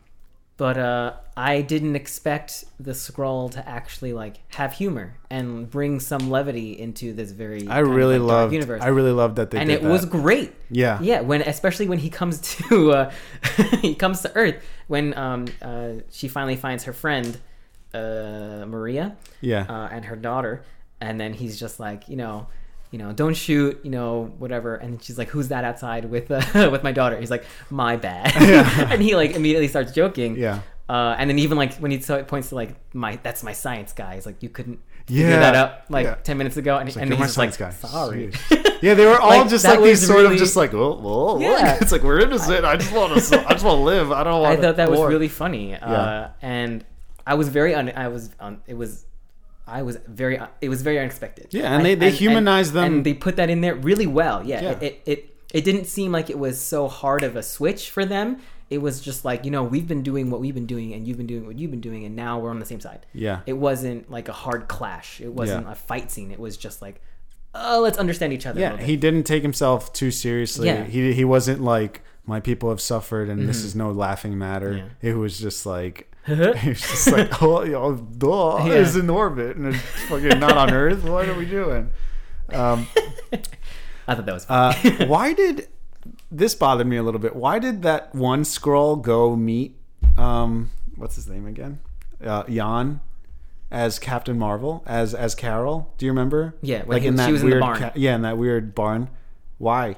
but uh, I didn't expect the Skrull to actually like have humor and bring some levity into this very I kind of, really like, loved. universe. I really loved that they and it that. was great. Yeah. yeah. When especially when he comes (laughs) to uh, (laughs) he comes to Earth when um, uh, she finally finds her friend uh, Maria Yeah. uh, and her daughter, and then he's just like you know. You know, don't shoot. You know, whatever. And she's like, "Who's that outside with uh, (laughs) with my daughter?" He's like, "My bad." (laughs) (laughs) and he like immediately starts joking. Yeah. Uh, and then even like when he so- points to like my that's my science guy, he's like you couldn't figure Yeah. that up like Yeah. ten minutes ago, and, like, and "You're he's just like science guy." sorry. yeah, they were all Like, just like these sort of just like, well, well, Yeah. it's like we're innocent. I just want to, I just want to live. I don't want. I thought that was really funny, uh, Yeah. and I was very un- I was um, it was I was very it was very unexpected. Yeah, and I- they- they humanized them- and they put that in there really well. Yeah, Yeah. It, it it it didn't seem like it was so hard of a switch for them. It was just like you know we've been doing what we've been doing, and you've been doing what you've been doing, and now we're on the same side. Yeah. It wasn't like a hard clash. It wasn't Yeah. a fight scene. It was just like, oh, let's understand each other. Yeah, he didn't take himself too seriously. Yeah. Mm-hmm. He he wasn't like my people have suffered and this is no laughing matter. It was just like (laughs) He's just like, (laughs) oh, duh, Yeah. it's in orbit and it's fucking not on (laughs) Earth. What are we doing? Um, I thought that was uh, funny. why did this bothered me a little bit? Why did that one Skrull go meet um, what's his name again? Uh, Jan as Captain Marvel as as Carol. Do you remember? Yeah, when he- she was in the weird barn. ca- yeah, in that weird barn. Why?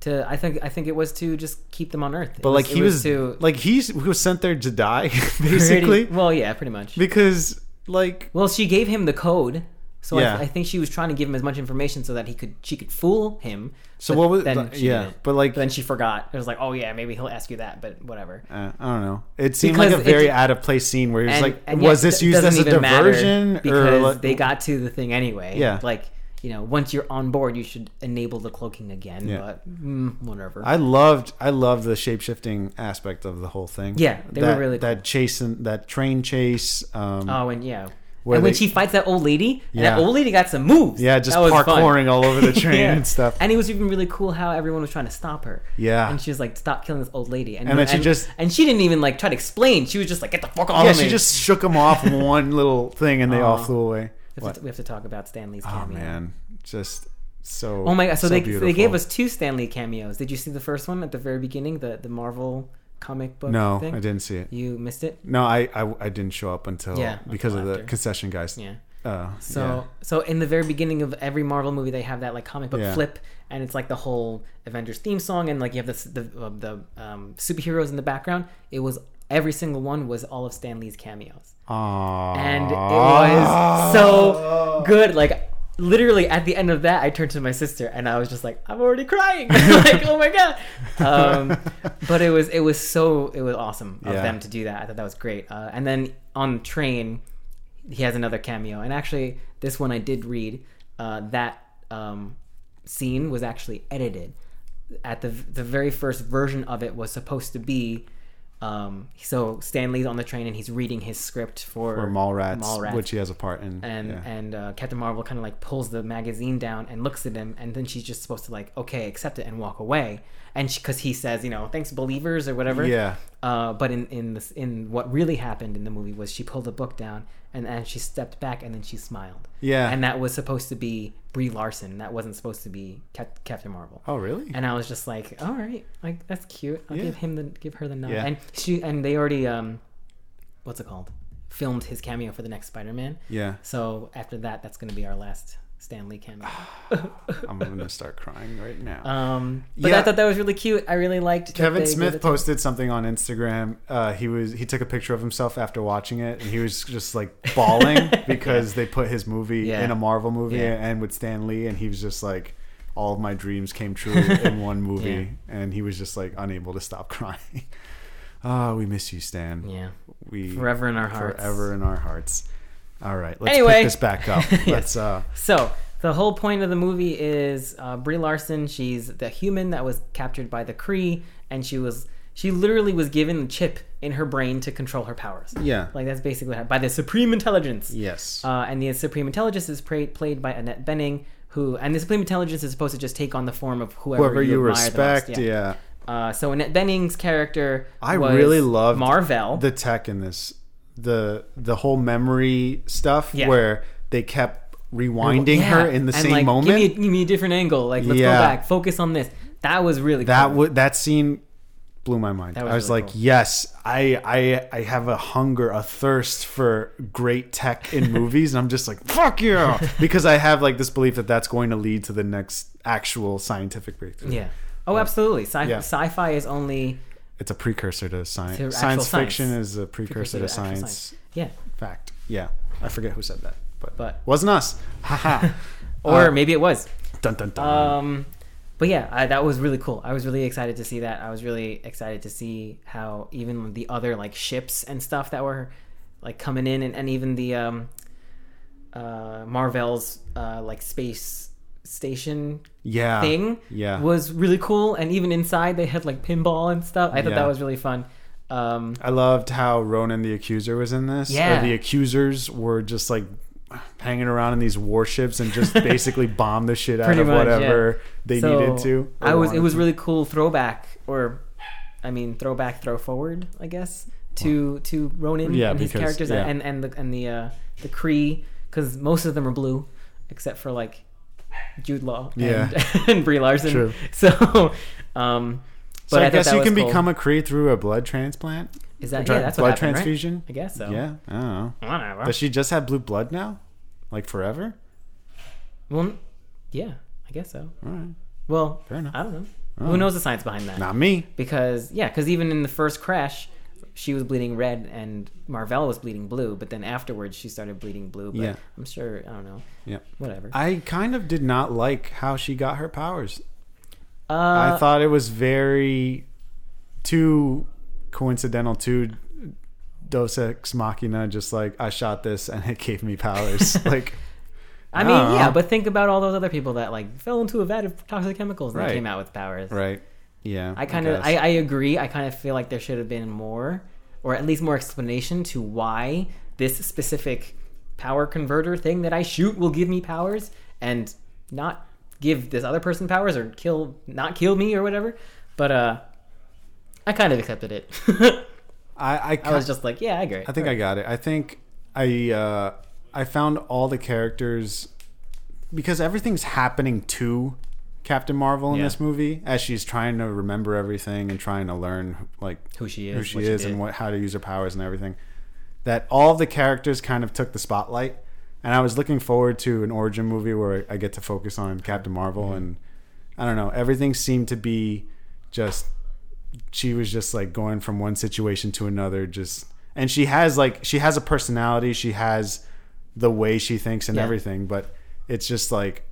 To I think I think it was to just keep them on Earth. It But like it he was, to like he's he was sent there to die (laughs) pretty- basically well, yeah, pretty much. because like Well, she gave him the code, so Yeah. I, I think she was trying to give him as much information so that he could she could fool him. So what was- then yeah, didn't. but, like- then she forgot. It was like, oh yeah, maybe he'll ask you that, but whatever. uh, I don't know. It seemed Because like a very did- out of place scene where he was And, like, and was this used as a diversion because like- they got to the thing anyway. Yeah. like you know, once you're on board, you should enable the cloaking again. Yeah. But mm, whatever. I loved I loved the shape shifting aspect of the whole thing. Yeah, they were that, really that chase and that train chase. Um, oh, and yeah. Where and when they- she fights that old lady, and that old lady got some moves. yeah, just fun. parkouring all over the (laughs) train Yeah. and stuff. And it was even really cool how everyone was trying to stop her. Yeah. And she was like, "Stop killing this old lady." And, And then she just- and she didn't even like try to explain. She was just like, "Get the fuck off yeah, of me!" she just shook them off (laughs) one little thing and they all flew away. We have, to, we have to talk about Stan Lee's Oh cameo. man, just so. Oh my god! So, they beautiful. they gave us two Stan Lee cameos. Did you see the first one at the very beginning, the the Marvel comic book? No, thing? I didn't see it. You missed it. No, I, I I didn't show up until Yeah, because until of the concession guys. Yeah. Uh, So yeah. so in the very beginning of every Marvel movie, they have that like comic book Yeah. flip, and it's like the whole Avengers theme song, and like you have this, the uh, the um, superheroes in the background. It was every single one was all of Stan Lee's cameos, Aww. and it was so good. Like literally at the end of that, I turned to my sister, and I was just like, I'm already crying. (laughs) like oh my god. Um, but it was it was so it was awesome of Yeah. them to do that. I thought that was great. Uh, and then on train he has another cameo. And actually, this one I did read. Uh, that um, scene was actually edited. At the the very first version of it was supposed to be. Um, so Stan Lee's on the train and he's reading his script for or Mallrats, Mallrats. which he has a part in. and yeah. and uh, Captain Marvel kind of like pulls the magazine down and looks at him, and then she's just supposed to like okay accept it and walk away, and because he says you know thanks believers or whatever. Yeah. Uh, but in in this in what really happened in the movie was she pulled the book down and and she stepped back and then she smiled. Yeah. And that was supposed to be Brie Larson. That wasn't supposed to be Cap- Captain Marvel. oh really? And I was just like, all right, like that's cute. I'll Yeah. give him the give her the nod. Yeah. And she and they already um, what's it called? Filmed his cameo for the next Spider-Man. yeah. So after that, that's going to be our last Stan Lee cameo. (sighs) I'm gonna start crying right now. um, but Yeah. I thought that was really cute. I really liked Kevin Smith posted something on Instagram. Uh, he was he took a picture of himself after watching it, and he was just like bawling (laughs) because they put his movie Yeah. in a Marvel movie Yeah. and with Stan Lee, and he was just like, all of my dreams came true in (laughs) one movie, and he was just like unable to stop (laughs) crying. Oh, we miss you, Stan. Yeah, We forever in our hearts. forever in our hearts. All right, let's Anyway. pick this back up. (laughs) Let's uh, So the whole point of the movie is uh, Brie Larson. She's the human that was captured by the Kree, and she was she literally was given a chip in her brain to control her powers. yeah, Like that's basically what happened by the Supreme Intelligence. yes, Uh, and the Supreme Intelligence is pra- played by Annette Bening, who and the Supreme Intelligence is supposed to just take on the form of whoever, whoever you, the most. respect. yeah. Uh, so Annette Bening's character, I really love Marvel. the tech in this the the whole memory stuff Yeah. where they kept rewinding Yeah, her in the and, same like, moment Give me, a, give me a different angle. Like let's Yeah. go back. Focus on this. That was really that cool. would that scene blew my mind was i was really like cool. yes I, I i have a hunger a thirst for great tech in (laughs) movies and i'm just like fuck yeah (laughs) because i have like this belief that that's going to lead to the next actual scientific breakthrough yeah. Oh, absolutely. Sci- Yeah. Sci-fi is only it's a precursor to science To science science. fiction is a precursor, to actual science Yeah. fact yeah i forget who said that but, But- wasn't us haha (laughs) Or Uh, maybe it was. dun dun dun Um, but yeah, I, that was really cool. I was really excited to see that. I was really excited to see how even the other like ships and stuff that were like coming in, and, and even the um, uh, Marvel's uh, like space station yeah thing yeah was really cool. And even inside, they had like pinball and stuff. I thought Yeah. that was really fun. Um, I loved how Ronan the Accuser was in this. Yeah. Or the accusers were just like hanging around in these warships and just (laughs) basically bomb the shit out of much, whatever they so needed to. I was. It was to. really cool throwback, or I mean, throwback, throw forward. I guess to to Ronan Yeah, and his because- characters yeah. and and the and the uh, the Kree because most of them are blue except for like Jude Law and, Yeah. (laughs) and Brie Larson. True. So, um, So but I, I, guess you can cool. become a Kree through a blood transplant. Is that Tra- yeah? That's blood what happened, right? transfusion. I guess so. Yeah, I don't know. Whatever. Does she just have blue blood now, like forever? Well, yeah, I guess so. All right, Well, fair enough. I don't know. Oh. Who knows the science behind that? Not me. Because yeah, because even in the first crash, she was bleeding red and Mar-Vell was bleeding blue, but then afterwards she started bleeding blue. But Yeah. I'm sure I don't know. Yeah. Whatever. I kind of did not like how she got her powers. Uh, I thought it was very too coincidental, too Deus Ex Machina. Just like I shot this and it gave me powers. (laughs) like I mean, I yeah, but think about all those other people that like fell into a vat of toxic chemicals and Right. came out with powers. right, yeah. I kind of, guess. I, I agree. I kind of feel like there should have been more, or at least more explanation to why this specific power converter thing that I shoot will give me powers and not give this other person powers or kill, not kill me or whatever. But uh, I kind of accepted it. (laughs) I I, I was just like, yeah, I agree. I think I got it. I think I uh, I found all the characters because everything's happening to Captain Marvel in Yeah. this movie as she's trying to remember everything and trying to learn like who she is, who she is did. and what how to use her powers and everything. That all the characters kind of took the spotlight, and I was looking forward to an origin movie where I get to focus on Captain Marvel Mm-hmm. and I don't know everything seemed to be just she was just like going from one situation to another just and she has like she has a personality she has the way she thinks and Yeah. everything but it's just like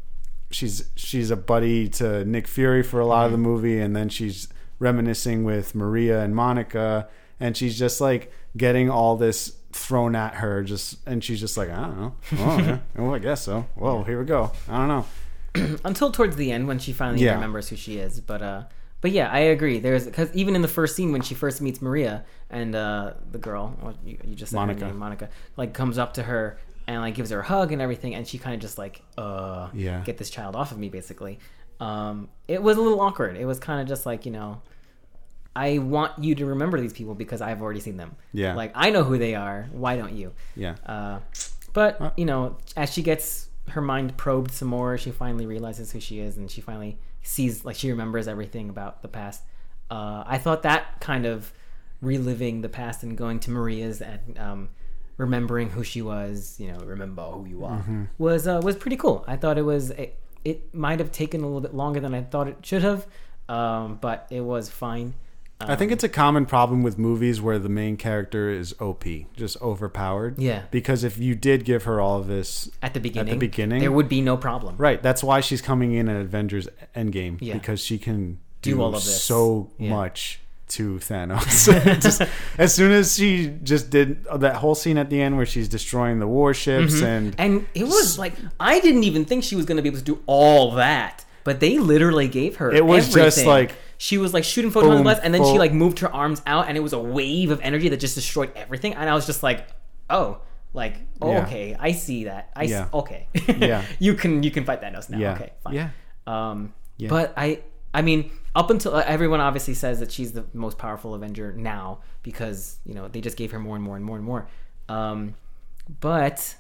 she's she's a buddy to Nick Fury for a lot of the movie and then she's reminiscing with Maria and Monica and she's just like getting all this thrown at her just and she's just like I don't know (laughs) oh, yeah. well I guess so well here we go I don't know (clears throat) until towards the end when she finally Yeah. remembers who she is. But uh, but yeah, I agree. There's because even in the first scene when she first meets Maria and uh, the girl, you, you just said Monica. her name, Monica, like comes up to her and like gives her a hug and everything, and she kind of just like, uh, Yeah. get this child off of me, basically. Um, it was a little awkward. It was kind of just like you know. I want you to remember these people because I've already seen them. Yeah. Like I know who they are. Why don't you? yeah Uh, but Uh, you know, as she gets her mind probed some more, she finally realizes who she is, and she finally sees, like, she remembers everything about the past. Uh, I thought that kind of reliving the past and going to Maria's and um, remembering who she was, you know, remember who you are, Mm-hmm. was uh, was pretty cool. I thought it was it, it might have taken a little bit longer than I thought it should have, um, but it was fine. I think it's a common problem with movies where the main character is OP, just overpowered. Yeah. Because if you did give her all of this, at the beginning. at the beginning? there would be no problem. right, that's why she's coming in at Avengers Endgame Yeah. because she can do, Do all of this. so Yeah. much to Thanos. (laughs) Just- as soon as she just did that whole scene at the end where she's destroying the warships Mm-hmm. and And it was like I didn't even think she was going to be able to do all that, but they literally gave her. It was just like, she was like shooting photons boom, blast, and then she like moved her arms out, and it was a wave of energy that just destroyed everything. And I was just like, oh, like oh, Yeah. okay, I see that. I s- Yeah. okay, Yeah. (laughs) you can you can fight Thanos now. Yeah. Okay, fine. Yeah. Um, Yeah. but I, I mean, up until uh, everyone obviously says that she's the most powerful Avenger now because you know they just gave her more and more and more and more. Um, but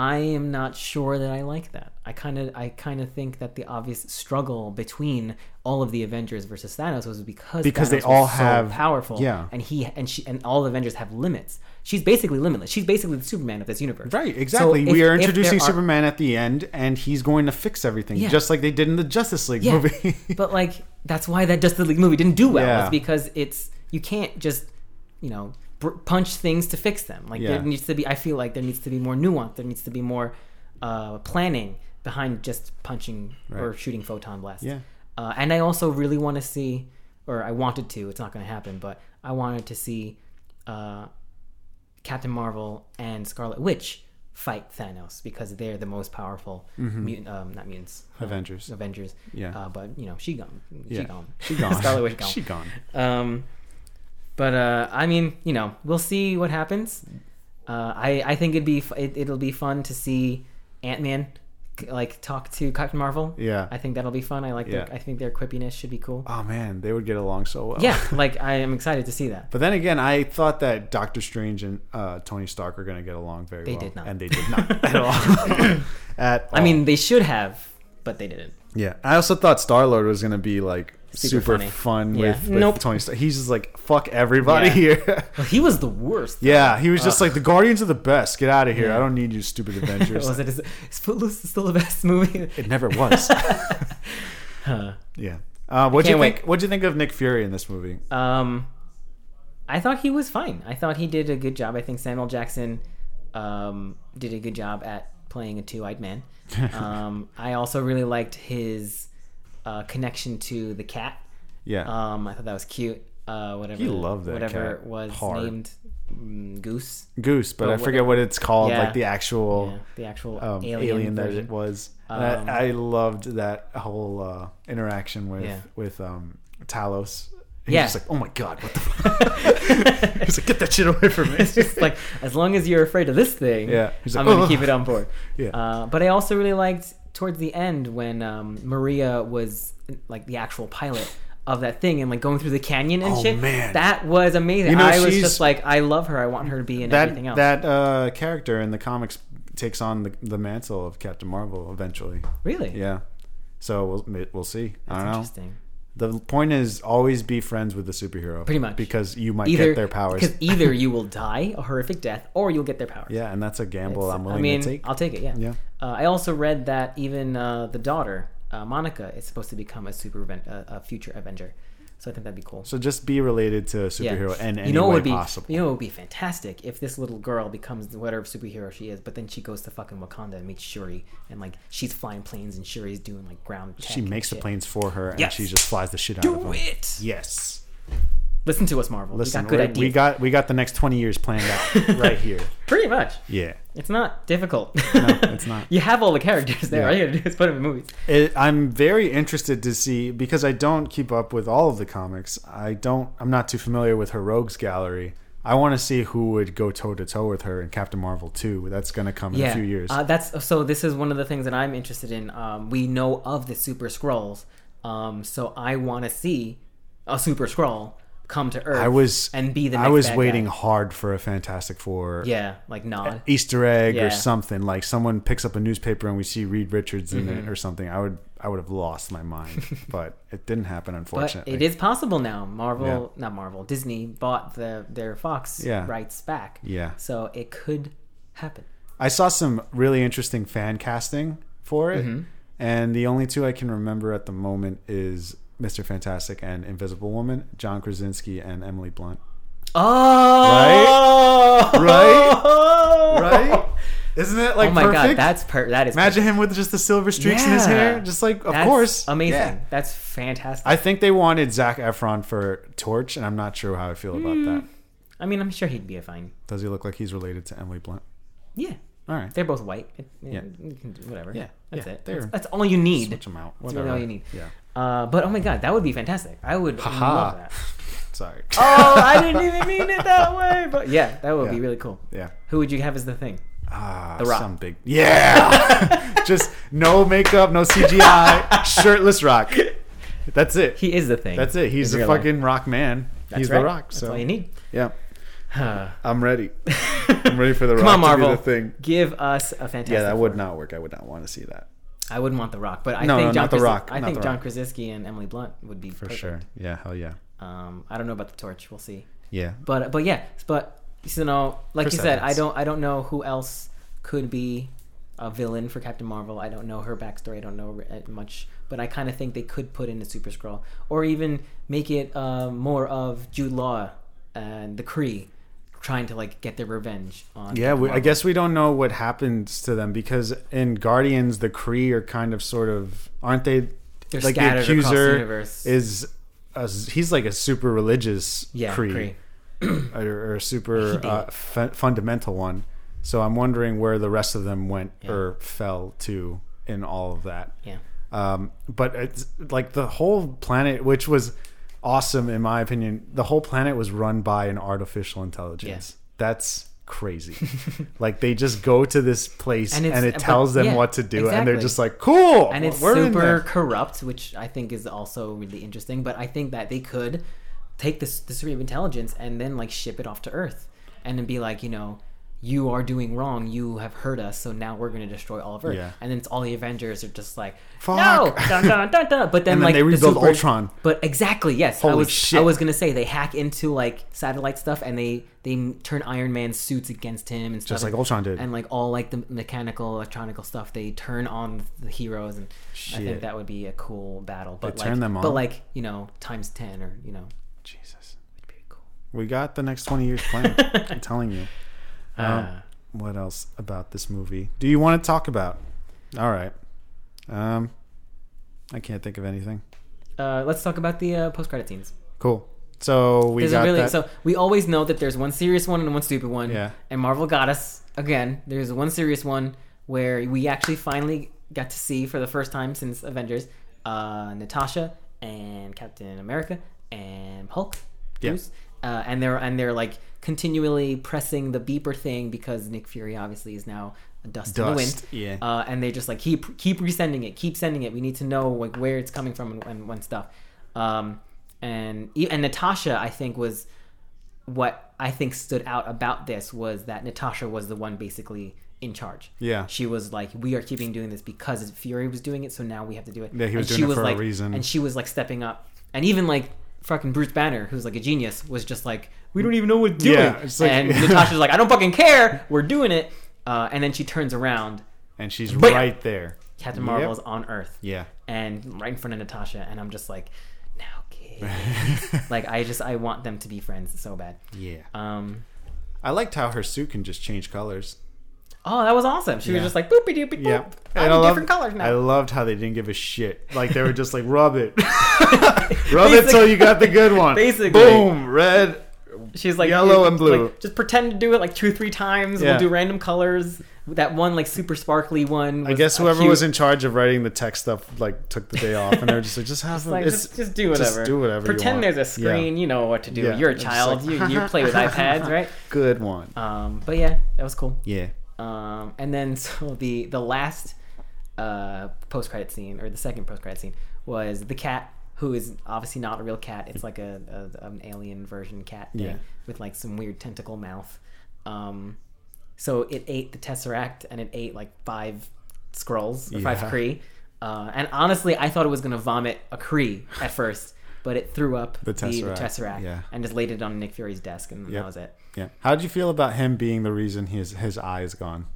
I am not sure that I like that. I kind of, I kind of think that the obvious struggle between all of the Avengers versus Thanos was because Because they Thanos was all so have- powerful, yeah. and he and she and all the Avengers have limits. She's basically limitless. She's basically the Superman of this universe. Right, So exactly. if- we are if introducing are- Superman at the end, and he's going to fix everything, Yeah. just like they did in the Justice League Yeah, movie. (laughs) but like that's why that Justice League movie didn't do well. Yeah. It's because it's you can't just you know br- punch things to fix them. Like Yeah. there needs to be. I feel like there needs to be more nuance. There needs to be more uh, planning behind just punching or shooting photon blasts. Yeah. Uh, and I also really want to see, or I wanted to. It's not going to happen, but I wanted to see uh, Captain Marvel and Scarlet Witch fight Thanos because they're the most powerful mutant, um, not mutants, uh, Avengers. Avengers. Yeah. Uh, but you know, she gone. She Yeah. gone. She gone. (laughs) Scarlet Witch gone. (laughs) She gone. Um, but uh, I mean, you know, we'll see what happens. Uh, I I think it'd be f- it, it'll be fun to see Ant Man like talk to Captain Marvel. Yeah. I think that'll be fun. I like Yeah. their I think their quippiness should be cool. Oh man, they would get along so well. Yeah, (laughs) like I am excited to see that. But then again, I thought that Doctor Strange and uh, Tony Stark are going to get along very They well. did not. And they did not (laughs) at all. (laughs) at I mean, they should have, but they didn't. yeah. I also thought Star Lord was going to be like Super super, fun Yeah. with, with Nope. Tony Stark. He's just like, fuck everybody Yeah. here. (laughs) Well, he was the worst. yeah. He was just like, the Guardians are the best. Get out of here. Yeah. I don't need you, stupid (laughs) Avengers. was it? Is, is Footloose still the best movie? it never was. (laughs) Huh. yeah. Uh, what'd you Can't think? What'd you think of Nick Fury in this movie? Um, I thought he was fine. I thought he did a good job. I think Samuel Jackson um, did a good job at playing a two-eyed man. Um, I also really liked his uh, connection to the cat. Yeah. Um, I thought that was cute. Uh, whatever. He loved that Whatever cat it was hard. named mm, Goose. Goose, but I forget what it's called. Yeah. Like the actual. Yeah, the actual um, alien, alien, that version. it was. And Um, I, I loved that whole uh, interaction with Yeah. with um, Talos. He's Yeah. just like, oh my god, what the? fuck? (laughs) He's like, get that shit away from me. it's just like as long as you're afraid of this thing, Yeah. He's like, I'm gonna "Ugh." keep it on board. (laughs) Yeah. Uh, but I also really liked towards the end when um, Maria was like the actual pilot of that thing and like going through the canyon and Oh, shit. man. that was amazing. You know, I was just like, I love her. I want her to be in everything else. that uh, character in the comics takes on the, the mantle of Captain Marvel eventually. really? Yeah. So we'll we'll see. I That's don't know. The point is always be friends with the superhero. Pretty much. Because you might Either get their powers. because (laughs) either you will die a horrific death or you'll get their powers. Yeah, and that's a gamble It's- I'm willing I mean, to take. I'll take it. Yeah. Yeah. Uh, I also read that even uh, the daughter, uh, Monica, is supposed to become a super uh, a future Avenger. So I think that'd be cool. So just be related to a superhero in any you know way would be possible. you know it would be fantastic if this little girl becomes whatever superhero she is, but then she goes to fucking Wakanda and meets Shuri, and like she's flying planes and Shuri's doing like ground. tech she and makes the shit. planes for her, and Yes. she just flies the shit out of them. Do it. Yes. Listen to us, Marvel. Listen, we got good we ideas. we got we got the next twenty years planned out (laughs) right here. pretty much. Yeah. It's not difficult. No, it's (laughs) not. you have all the characters there. Yeah. All you gotta do is put them in movies. It, I'm very interested to see because I don't keep up with all of the comics. I don't. I'm not too familiar with her rogues gallery. I want to see who would go toe to toe with her in Captain Marvel 2. That's going to come in a few years. Uh, that's so. This is one of the things that I'm interested in. Um, we know of the Super Skrulls, um, so I want to see a Super Skrull come to Earth. I was and be the. I was waiting guy. hard for a Fantastic Four Yeah, like nod. Easter egg Yeah. or something. Like someone picks up a newspaper and we see Reed Richards in Mm-hmm. it or something. I would I would have lost my mind, (laughs) but it didn't happen But unfortunately. it is possible now. Marvel, not Marvel, Disney bought the their Fox Yeah. rights back. Yeah. So it could happen. I saw some really interesting fan casting for it, Mm-hmm. and the only two I can remember at the moment is Mr. Fantastic and Invisible Woman, John Krasinski and Emily Blunt. Oh, Right? Right? (laughs) right. Isn't it like oh my perfect? god, that's per- that is Imagine him with just the silver streaks in his hair, just like of That's course, amazing. Yeah. That's fantastic. I think they wanted Zac Efron for Torch, and I'm not sure how I feel about Hmm. that. I mean, I'm sure he'd be a fine. Does he look like he's related to Emily Blunt? Yeah, All right, they're both white. It, Yeah. you can do whatever. Yeah, that's yeah, it. That's, that's all you need. switch them out. That's Whatever. really all you need. Yeah. Uh, but oh my god, that would be fantastic. I would Haha. love that. (laughs) Sorry. Oh, I didn't even mean it that way. But yeah, that would be really cool. yeah. Who would you have as the thing? Ah, The Rock. Some big. Yeah. (laughs) Just no makeup, no CGI, shirtless Rock. That's it. He is the thing. That's it. He's in the real life. fucking Rock man. That's He's right. the Rock. That's all you need. yeah, Come (sighs) I'm ready. (laughs) I'm ready for the Rock on, Marvel. to be the thing. Give us a fantastic. Yeah, that would not work. I would not want to see that I wouldn't want the Rock, but I No, think no, John not The Rock, I not think The John Rock. Krasinski and Emily Blunt would be for perfect. sure. Yeah, hell yeah. Um, I don't know about the Torch. We'll see. Yeah. But but yeah, but you know, like you said, I don't I don't know who else could be a villain for Captain Marvel. I don't know her backstory. I don't know uh, much, but I kind of think they could put in a Super Skrull, or even make it uh, more of Jude Law and the Kree trying to like get their revenge on. Yeah, we, I guess we don't know what happens to them because in Guardians, the Kree are kind of sort of aren't they? They're like the scattered across the accuser universe. is a, he's like a super religious yeah, Kree, Kree. (clears throat) or, or a super uh, fu- fundamental one. So I'm wondering where the rest of them went Yeah. or fell to in all of that. Yeah. Um, but it's like the whole planet, which was awesome in my opinion, the whole planet was run by an artificial intelligence. That's crazy. (laughs) like they just go to this place And and, it but- tells them yeah, what to do, and they're just like, "Cool." and it's super corrupt, which I think is also really interesting. But I think that they could take this this of Intelligence and then like ship it off to Earth, and then be like, you know, you are doing wrong. You have hurt us, so now we're going to destroy all of Earth. Yeah. And then it's all the Avengers are just like, Fuck. no, (laughs) dun, dun, dun, dun. but then then like they the rebuild super- Ultron. But exactly, yes. I Holy was shit. I was gonna say they hack into like satellite stuff and they they turn Iron Man's suits against him and stuff. Just like Ultron did. And like all like the mechanical, electronical stuff, they turn on the heroes, and I think that would be a cool battle. But like, turn them on. but like you know, times ten or you know, Jesus, it'd be cool. we got the next twenty years planned. (laughs) I'm telling you. Um, Uh, what else about this movie do you want to talk about? All right. Um, I can't think of anything. uh, let's talk about the uh, post credit scenes. Cool. So we There's got really that. so we always know that there's one serious one and one stupid one. Yeah. And Marvel got us again. There's one serious one where we actually finally got to see for the first time since Avengers, uh, Natasha and Captain America and Hulk. Yeah. Uh, and they're and they're like continually pressing the beeper thing because Nick Fury obviously is now a dust, in the wind. Yeah. Uh, and they just like keep keep resending it, keep sending it. We need to know like where it's coming from and, and when stuff. Um, and and Natasha, I think was what I think stood out about this was that Natasha was the one basically in charge. Yeah. she was like, we are keeping doing this because Fury was doing it, so now we have to do it. Yeah, he was and doing she it for a reason. and she was like stepping up, and even like fucking Bruce Banner, who's like a genius, was just like, we don't even know what we're doing. Yeah, like- and Natasha's like, I don't fucking care, we're doing it. Uh, and then she turns around, and she's Bam! right there. Captain Yep. Marvel's on Earth Yeah. and right in front of Natasha, and I'm just like, now, kid. (laughs) like I just I want them to be friends so bad. Yeah. Um. I liked how her suit can just change colors. Oh, that was awesome. She was Yeah. just like boopy doopy boop. Yeah. I'm I in loved- different colors now. I loved how they didn't give a shit. Like they were just like, rub it. (laughs) rub it till you got the good one. Basically. Boom, red. She's like Yellow and blue. like, just pretend to do it like two or three times. Yeah. We'll do random colors. That one like super sparkly one. I was guess a whoever cute- was in charge of writing the tech stuff like took the day off, and they were just like, just have them. like it's- just, just do whatever. do whatever you Pretend want. there's a screen. You know what to do. Yeah. You're a It's just child. like- you you play with (laughs) iPads, right? good one. Um. But yeah, that was cool. Yeah. Um, and then (laughs) so the the last uh, post credit scene or the second post credit scene was the cat who is obviously not a real cat. It's like a, a an alien version cat thing Yeah. with like some weird tentacle mouth. Um, so it ate the tesseract and it ate like five Skrulls or five Yeah. Kree. Uh, and honestly, I thought it was gonna vomit a Kree at first, but it threw up The the, Tesseract, tesseract yeah. and just laid it on Nick Fury's desk, and Yep. that was it. Yeah. How did you feel about him being the reason his his eye is gone?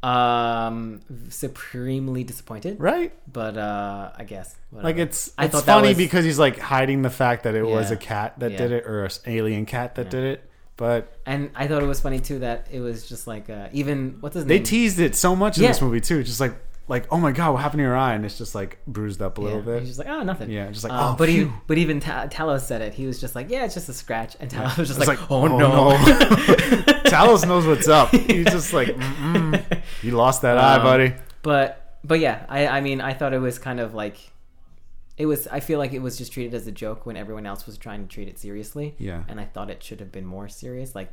Um, supremely disappointed. Right. but uh i guess whatever. Like it's I it's funny was- because he's like hiding the fact that it was a cat that Yeah. did it or an alien cat that Yeah. did it. But and i thought it was funny too that it was just like uh even what's his they name teased it so much in this movie too. Just like like oh my god, what happened to your eye? And it's just like bruised up a little yeah. bit. he's just like oh nothing Yeah, just like, Uh, oh, but phew. even but even Ta- talos said it he was just like yeah it's just a scratch and talos was just It's like, like, oh, oh, no, no. (laughs) Talos knows what's up. He's just like, Mm-mm. you lost that eye, Um, buddy. but but yeah i i mean i thought it was kind of like it was i feel like it was just treated as a joke when everyone else was trying to treat it seriously Yeah. and i thought it should have been more serious like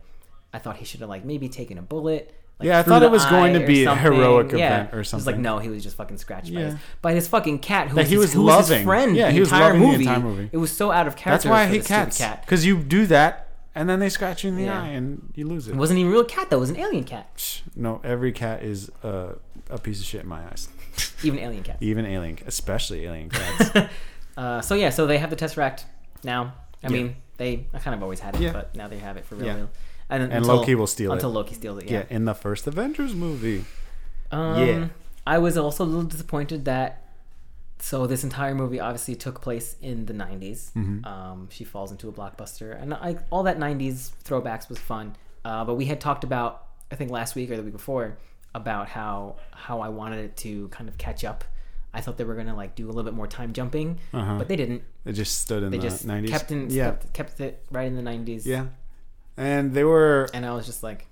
i thought he should have like maybe taken a bullet like, Yeah, I thought it was going to be a something. heroic Yeah. event or It was like no, he was just fucking scratched by, his, by this fucking cat who That was, he his, was who was his loving. friend. Yeah, the he was entire loving the movie. entire movie. It was so out of character. That's why I hate cats. Cat. Because you do that, and then they scratch you in the Yeah. eye, and you lose it. It wasn't even a real cat though. It was an alien cat. No, every cat is uh, a piece of shit in my eyes. (laughs) Even alien cats. Even alien, especially alien (laughs) cats. uh, so yeah, so they have the tesseract now. I Yeah. mean, they I kind of always had it, Yeah. but now they have it for real. Yeah. real. And, And until, Loki will steal it. until Loki steals it. yeah. Yeah. in the first Avengers movie. Um, Yeah. I was also a little disappointed that. So this entire movie obviously took place in the 90s. Mm-hmm. Um, she falls into a blockbuster, and I, all that '90s throwbacks was fun. Uh, but we had talked about, I think last week or the week before, about how how I wanted it to kind of catch up. I thought they were gonna like do a little bit more time jumping, Uh-huh. but they didn't. They just stood in They the just 90s. kept in yeah, kept, kept it right in the 90s. yeah. And they were And I was just like,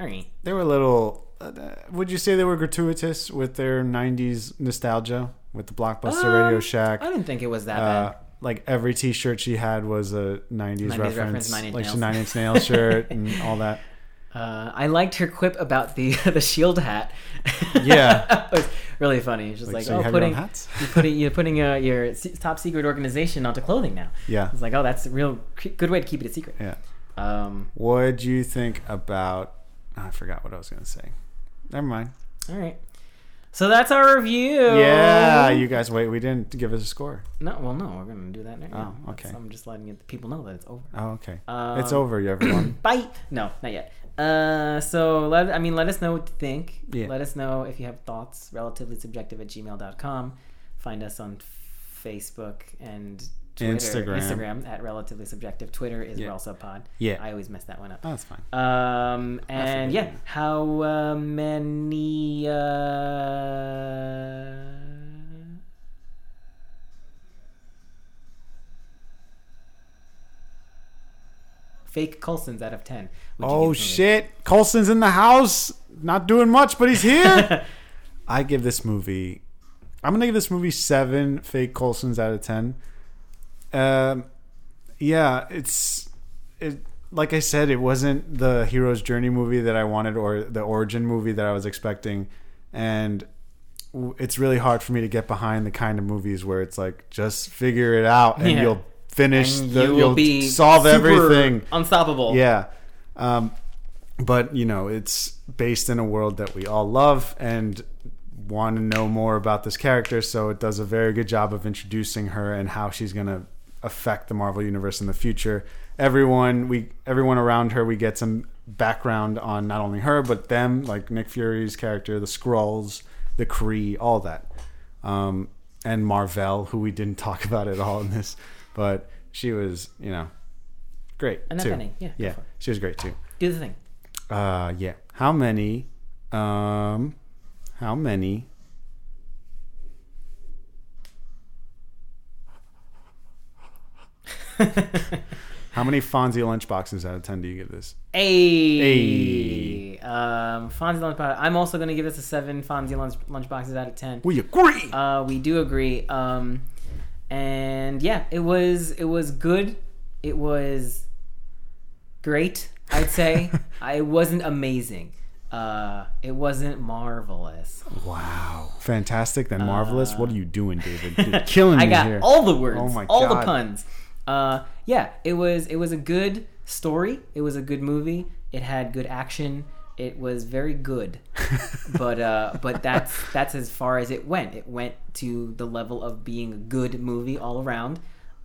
all right. they were a little. Uh, would you say they were gratuitous with their '90s nostalgia with the blockbuster Radio Um, Shack? I didn't think it was that Uh, bad. like every T-shirt she had was a '90s, 90s reference, reference, Nine like Nails. (laughs) Nine Inch Nails shirt and all that. (laughs) Uh, I liked her quip about the (laughs) the shield hat. Yeah. it was really funny. Just Like, like, so you oh, your putting hats? you're putting you're putting uh, your top secret organization onto clothing now. Yeah. It's like, oh, that's a real good way to keep it a secret. Yeah. Um, What do you think about? oh, I forgot what I was gonna say. Never mind. all right. So that's our review. Yeah, you guys. Wait, we didn't give us a score. No, well, no, we're gonna do that now. Oh, okay. I'm just letting it, people know that it's over. Oh, okay. Um, it's over, you everyone. (coughs) Bye. No, not yet. Uh, so let I mean, let us know what you think. Yeah. Let us know if you have thoughts. Relatively subjective at gmail.com. Find us on Facebook and Twitter, Instagram. Instagram at relatively subjective. Twitter is Yeah. RelSubPod. Yeah. I always mess that one up. Oh, that's fine. Um, and yeah, how uh, many? Uh, fake Coulsons out of ten. Oh give this movie? shit! Coulson's in the house, not doing much, but he's here. (laughs) I give this movie. I'm gonna give this movie seven fake Coulsons out of ten. Um, yeah, it's it. Like I said, it wasn't the hero's journey movie that I wanted, or the origin movie that I was expecting, and it's really hard for me to get behind the kind of movies where it's like just figure it out and Yeah. you'll finish And the, you will you'll be solve everything. unstoppable. Yeah. Um, but, you know, it's based in a world that we all love and want to know more about this character. So it does a very good job of introducing her and how she's going to affect the Marvel Universe in the future. Everyone, we, everyone around her, we get some background on not only her, but them, like Nick Fury's character, the Skrulls, the Kree, all that. Um, and Mar-Vell, who we didn't talk (laughs) about at all in this, but she was, you know, great. Annette too. Bening, yeah, Yeah. She was great too. Do the thing. Uh, yeah. How many? Um, how many? (laughs) How many Fonzie lunchboxes out of ten do you give this? Hey. Um, Fonzie Lunchbox. I'm also going to give this a seven Fonzie lunch, Lunchboxes out of 10. We agree. Uh, we do agree. Um, and yeah, it was it was good. It was great. I'd say. (laughs) I wasn't amazing. Uh, it wasn't marvelous. wow, fantastic. Then marvelous. what are you doing, David? (laughs) You're killing me I got all the words, Oh my all the puns. Uh, yeah, it was it was a good story. It was a good movie. It had good action. It was very good, (laughs) but uh, but that's that's as far as it went. It went to the level of being a good movie all around,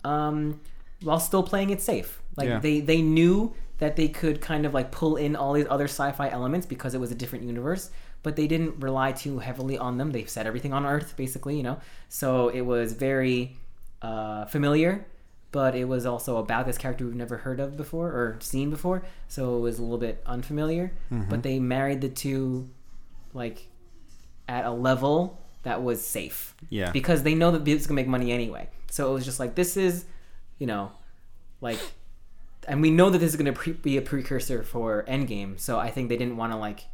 um, while still playing it safe. Like Yeah. they they knew that they could kind of like pull in all these other sci-fi elements because it was a different universe but they didn't rely too heavily on them they set everything on earth basically you know so it was very uh, familiar but it was also about this character we've never heard of before or seen before so it was a little bit unfamiliar. Mm-hmm. But they married the two like at a level that was safe. Yeah. because they know that it's gonna make money anyway. So it was just like this is you know like and we know that this is going to pre- be a precursor for Endgame, so I think they didn't want to like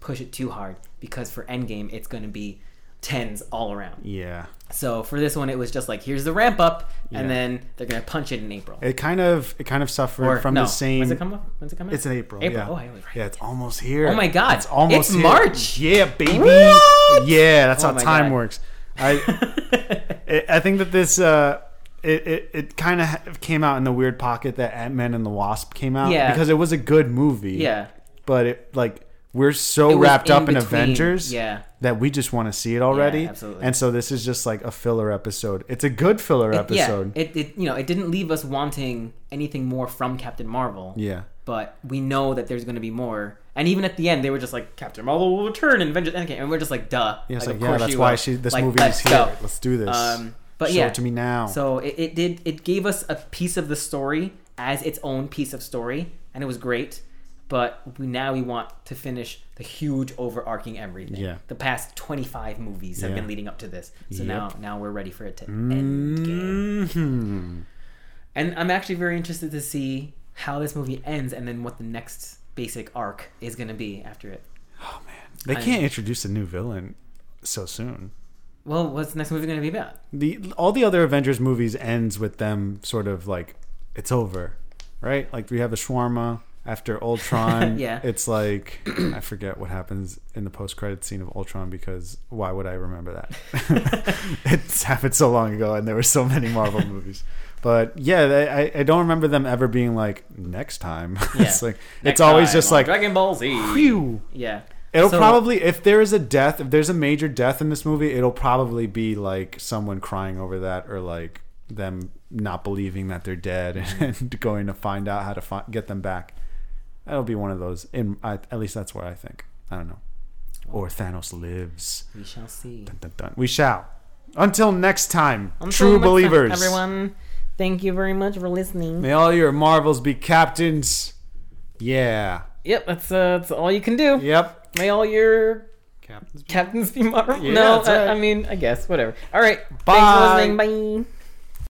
push it too hard because for Endgame it's going to be tens all around. yeah. So for this one, it was just like here's the ramp up, and Yeah. then they're going to punch it in April. It kind of it kind of suffered or from no, the same. When's it come up? When's it come out? It's in April. April. Yeah. Oh, I was right. Yeah, it's almost here. Oh my God. It's almost It's here. March. Yeah, baby. What? Yeah, that's Oh how time God. works. I (laughs) it, I think that this uh it it, it kind of came out in the weird pocket that Ant Man and the Wasp came out Yeah. because it was a good movie. yeah. but it like we're so wrapped up in between. Avengers Yeah. that we just want to see it already. absolutely. And so this is just like a filler episode. It's a good filler It- episode. Yeah. It, it you know it didn't leave us wanting anything more from Captain Marvel. yeah. but we know that there's going to be more. And even at the end, they were just like, Captain Marvel will return in Avengers Endgame. And we're just like, duh. Yeah, like, like, yeah, that's why will. she this Like, movie is here. go. Let's do this. Um, but Show yeah, it to me now. So it, it did. It gave us a piece of the story as its own piece of story, and it was great. But we, now we want to finish the huge overarching everything. Yeah. The past 25 movies have Yeah. been leading up to this, so Yep. now now we're ready for it to mm-hmm. end. Game. And I'm actually very interested to see how this movie ends, and then what the next basic arc is going to be after it. Oh man, they I- can't introduce a new villain so soon. Well, what's the next movie going to be about? The all the other Avengers movies ends with them sort of like it's over, right? Like we have a shawarma after Ultron. (laughs) Yeah. It's like (clears throat) I forget what happens in the post credit scene of Ultron because why would I remember that? (laughs) it's happened so long ago, and there were so many Marvel (laughs) movies. But yeah, they, I I don't remember them ever being like next time. it's like it's always just like Dragon Ball Z. phew. Yeah. It'll So- probably if there is a death, if there's a major death in this movie, it'll probably be like someone crying over that, or like them not believing that they're dead and going to find out how to fi- get them back. That'll be one of those. In I, at least that's what I think. I don't know. Or Thanos lives. We shall see. Dun, dun, dun. We shall. Until next time, Until true next time, believers. everyone, thank you very much for listening. May all your marvels be captains. Yeah. Yep, that's uh, that's all you can do. Yep. May all your Captains. captains be Marvel. Yeah, no, I, right. I mean, I guess whatever. All right. Bye. Thanks for listening. Bye.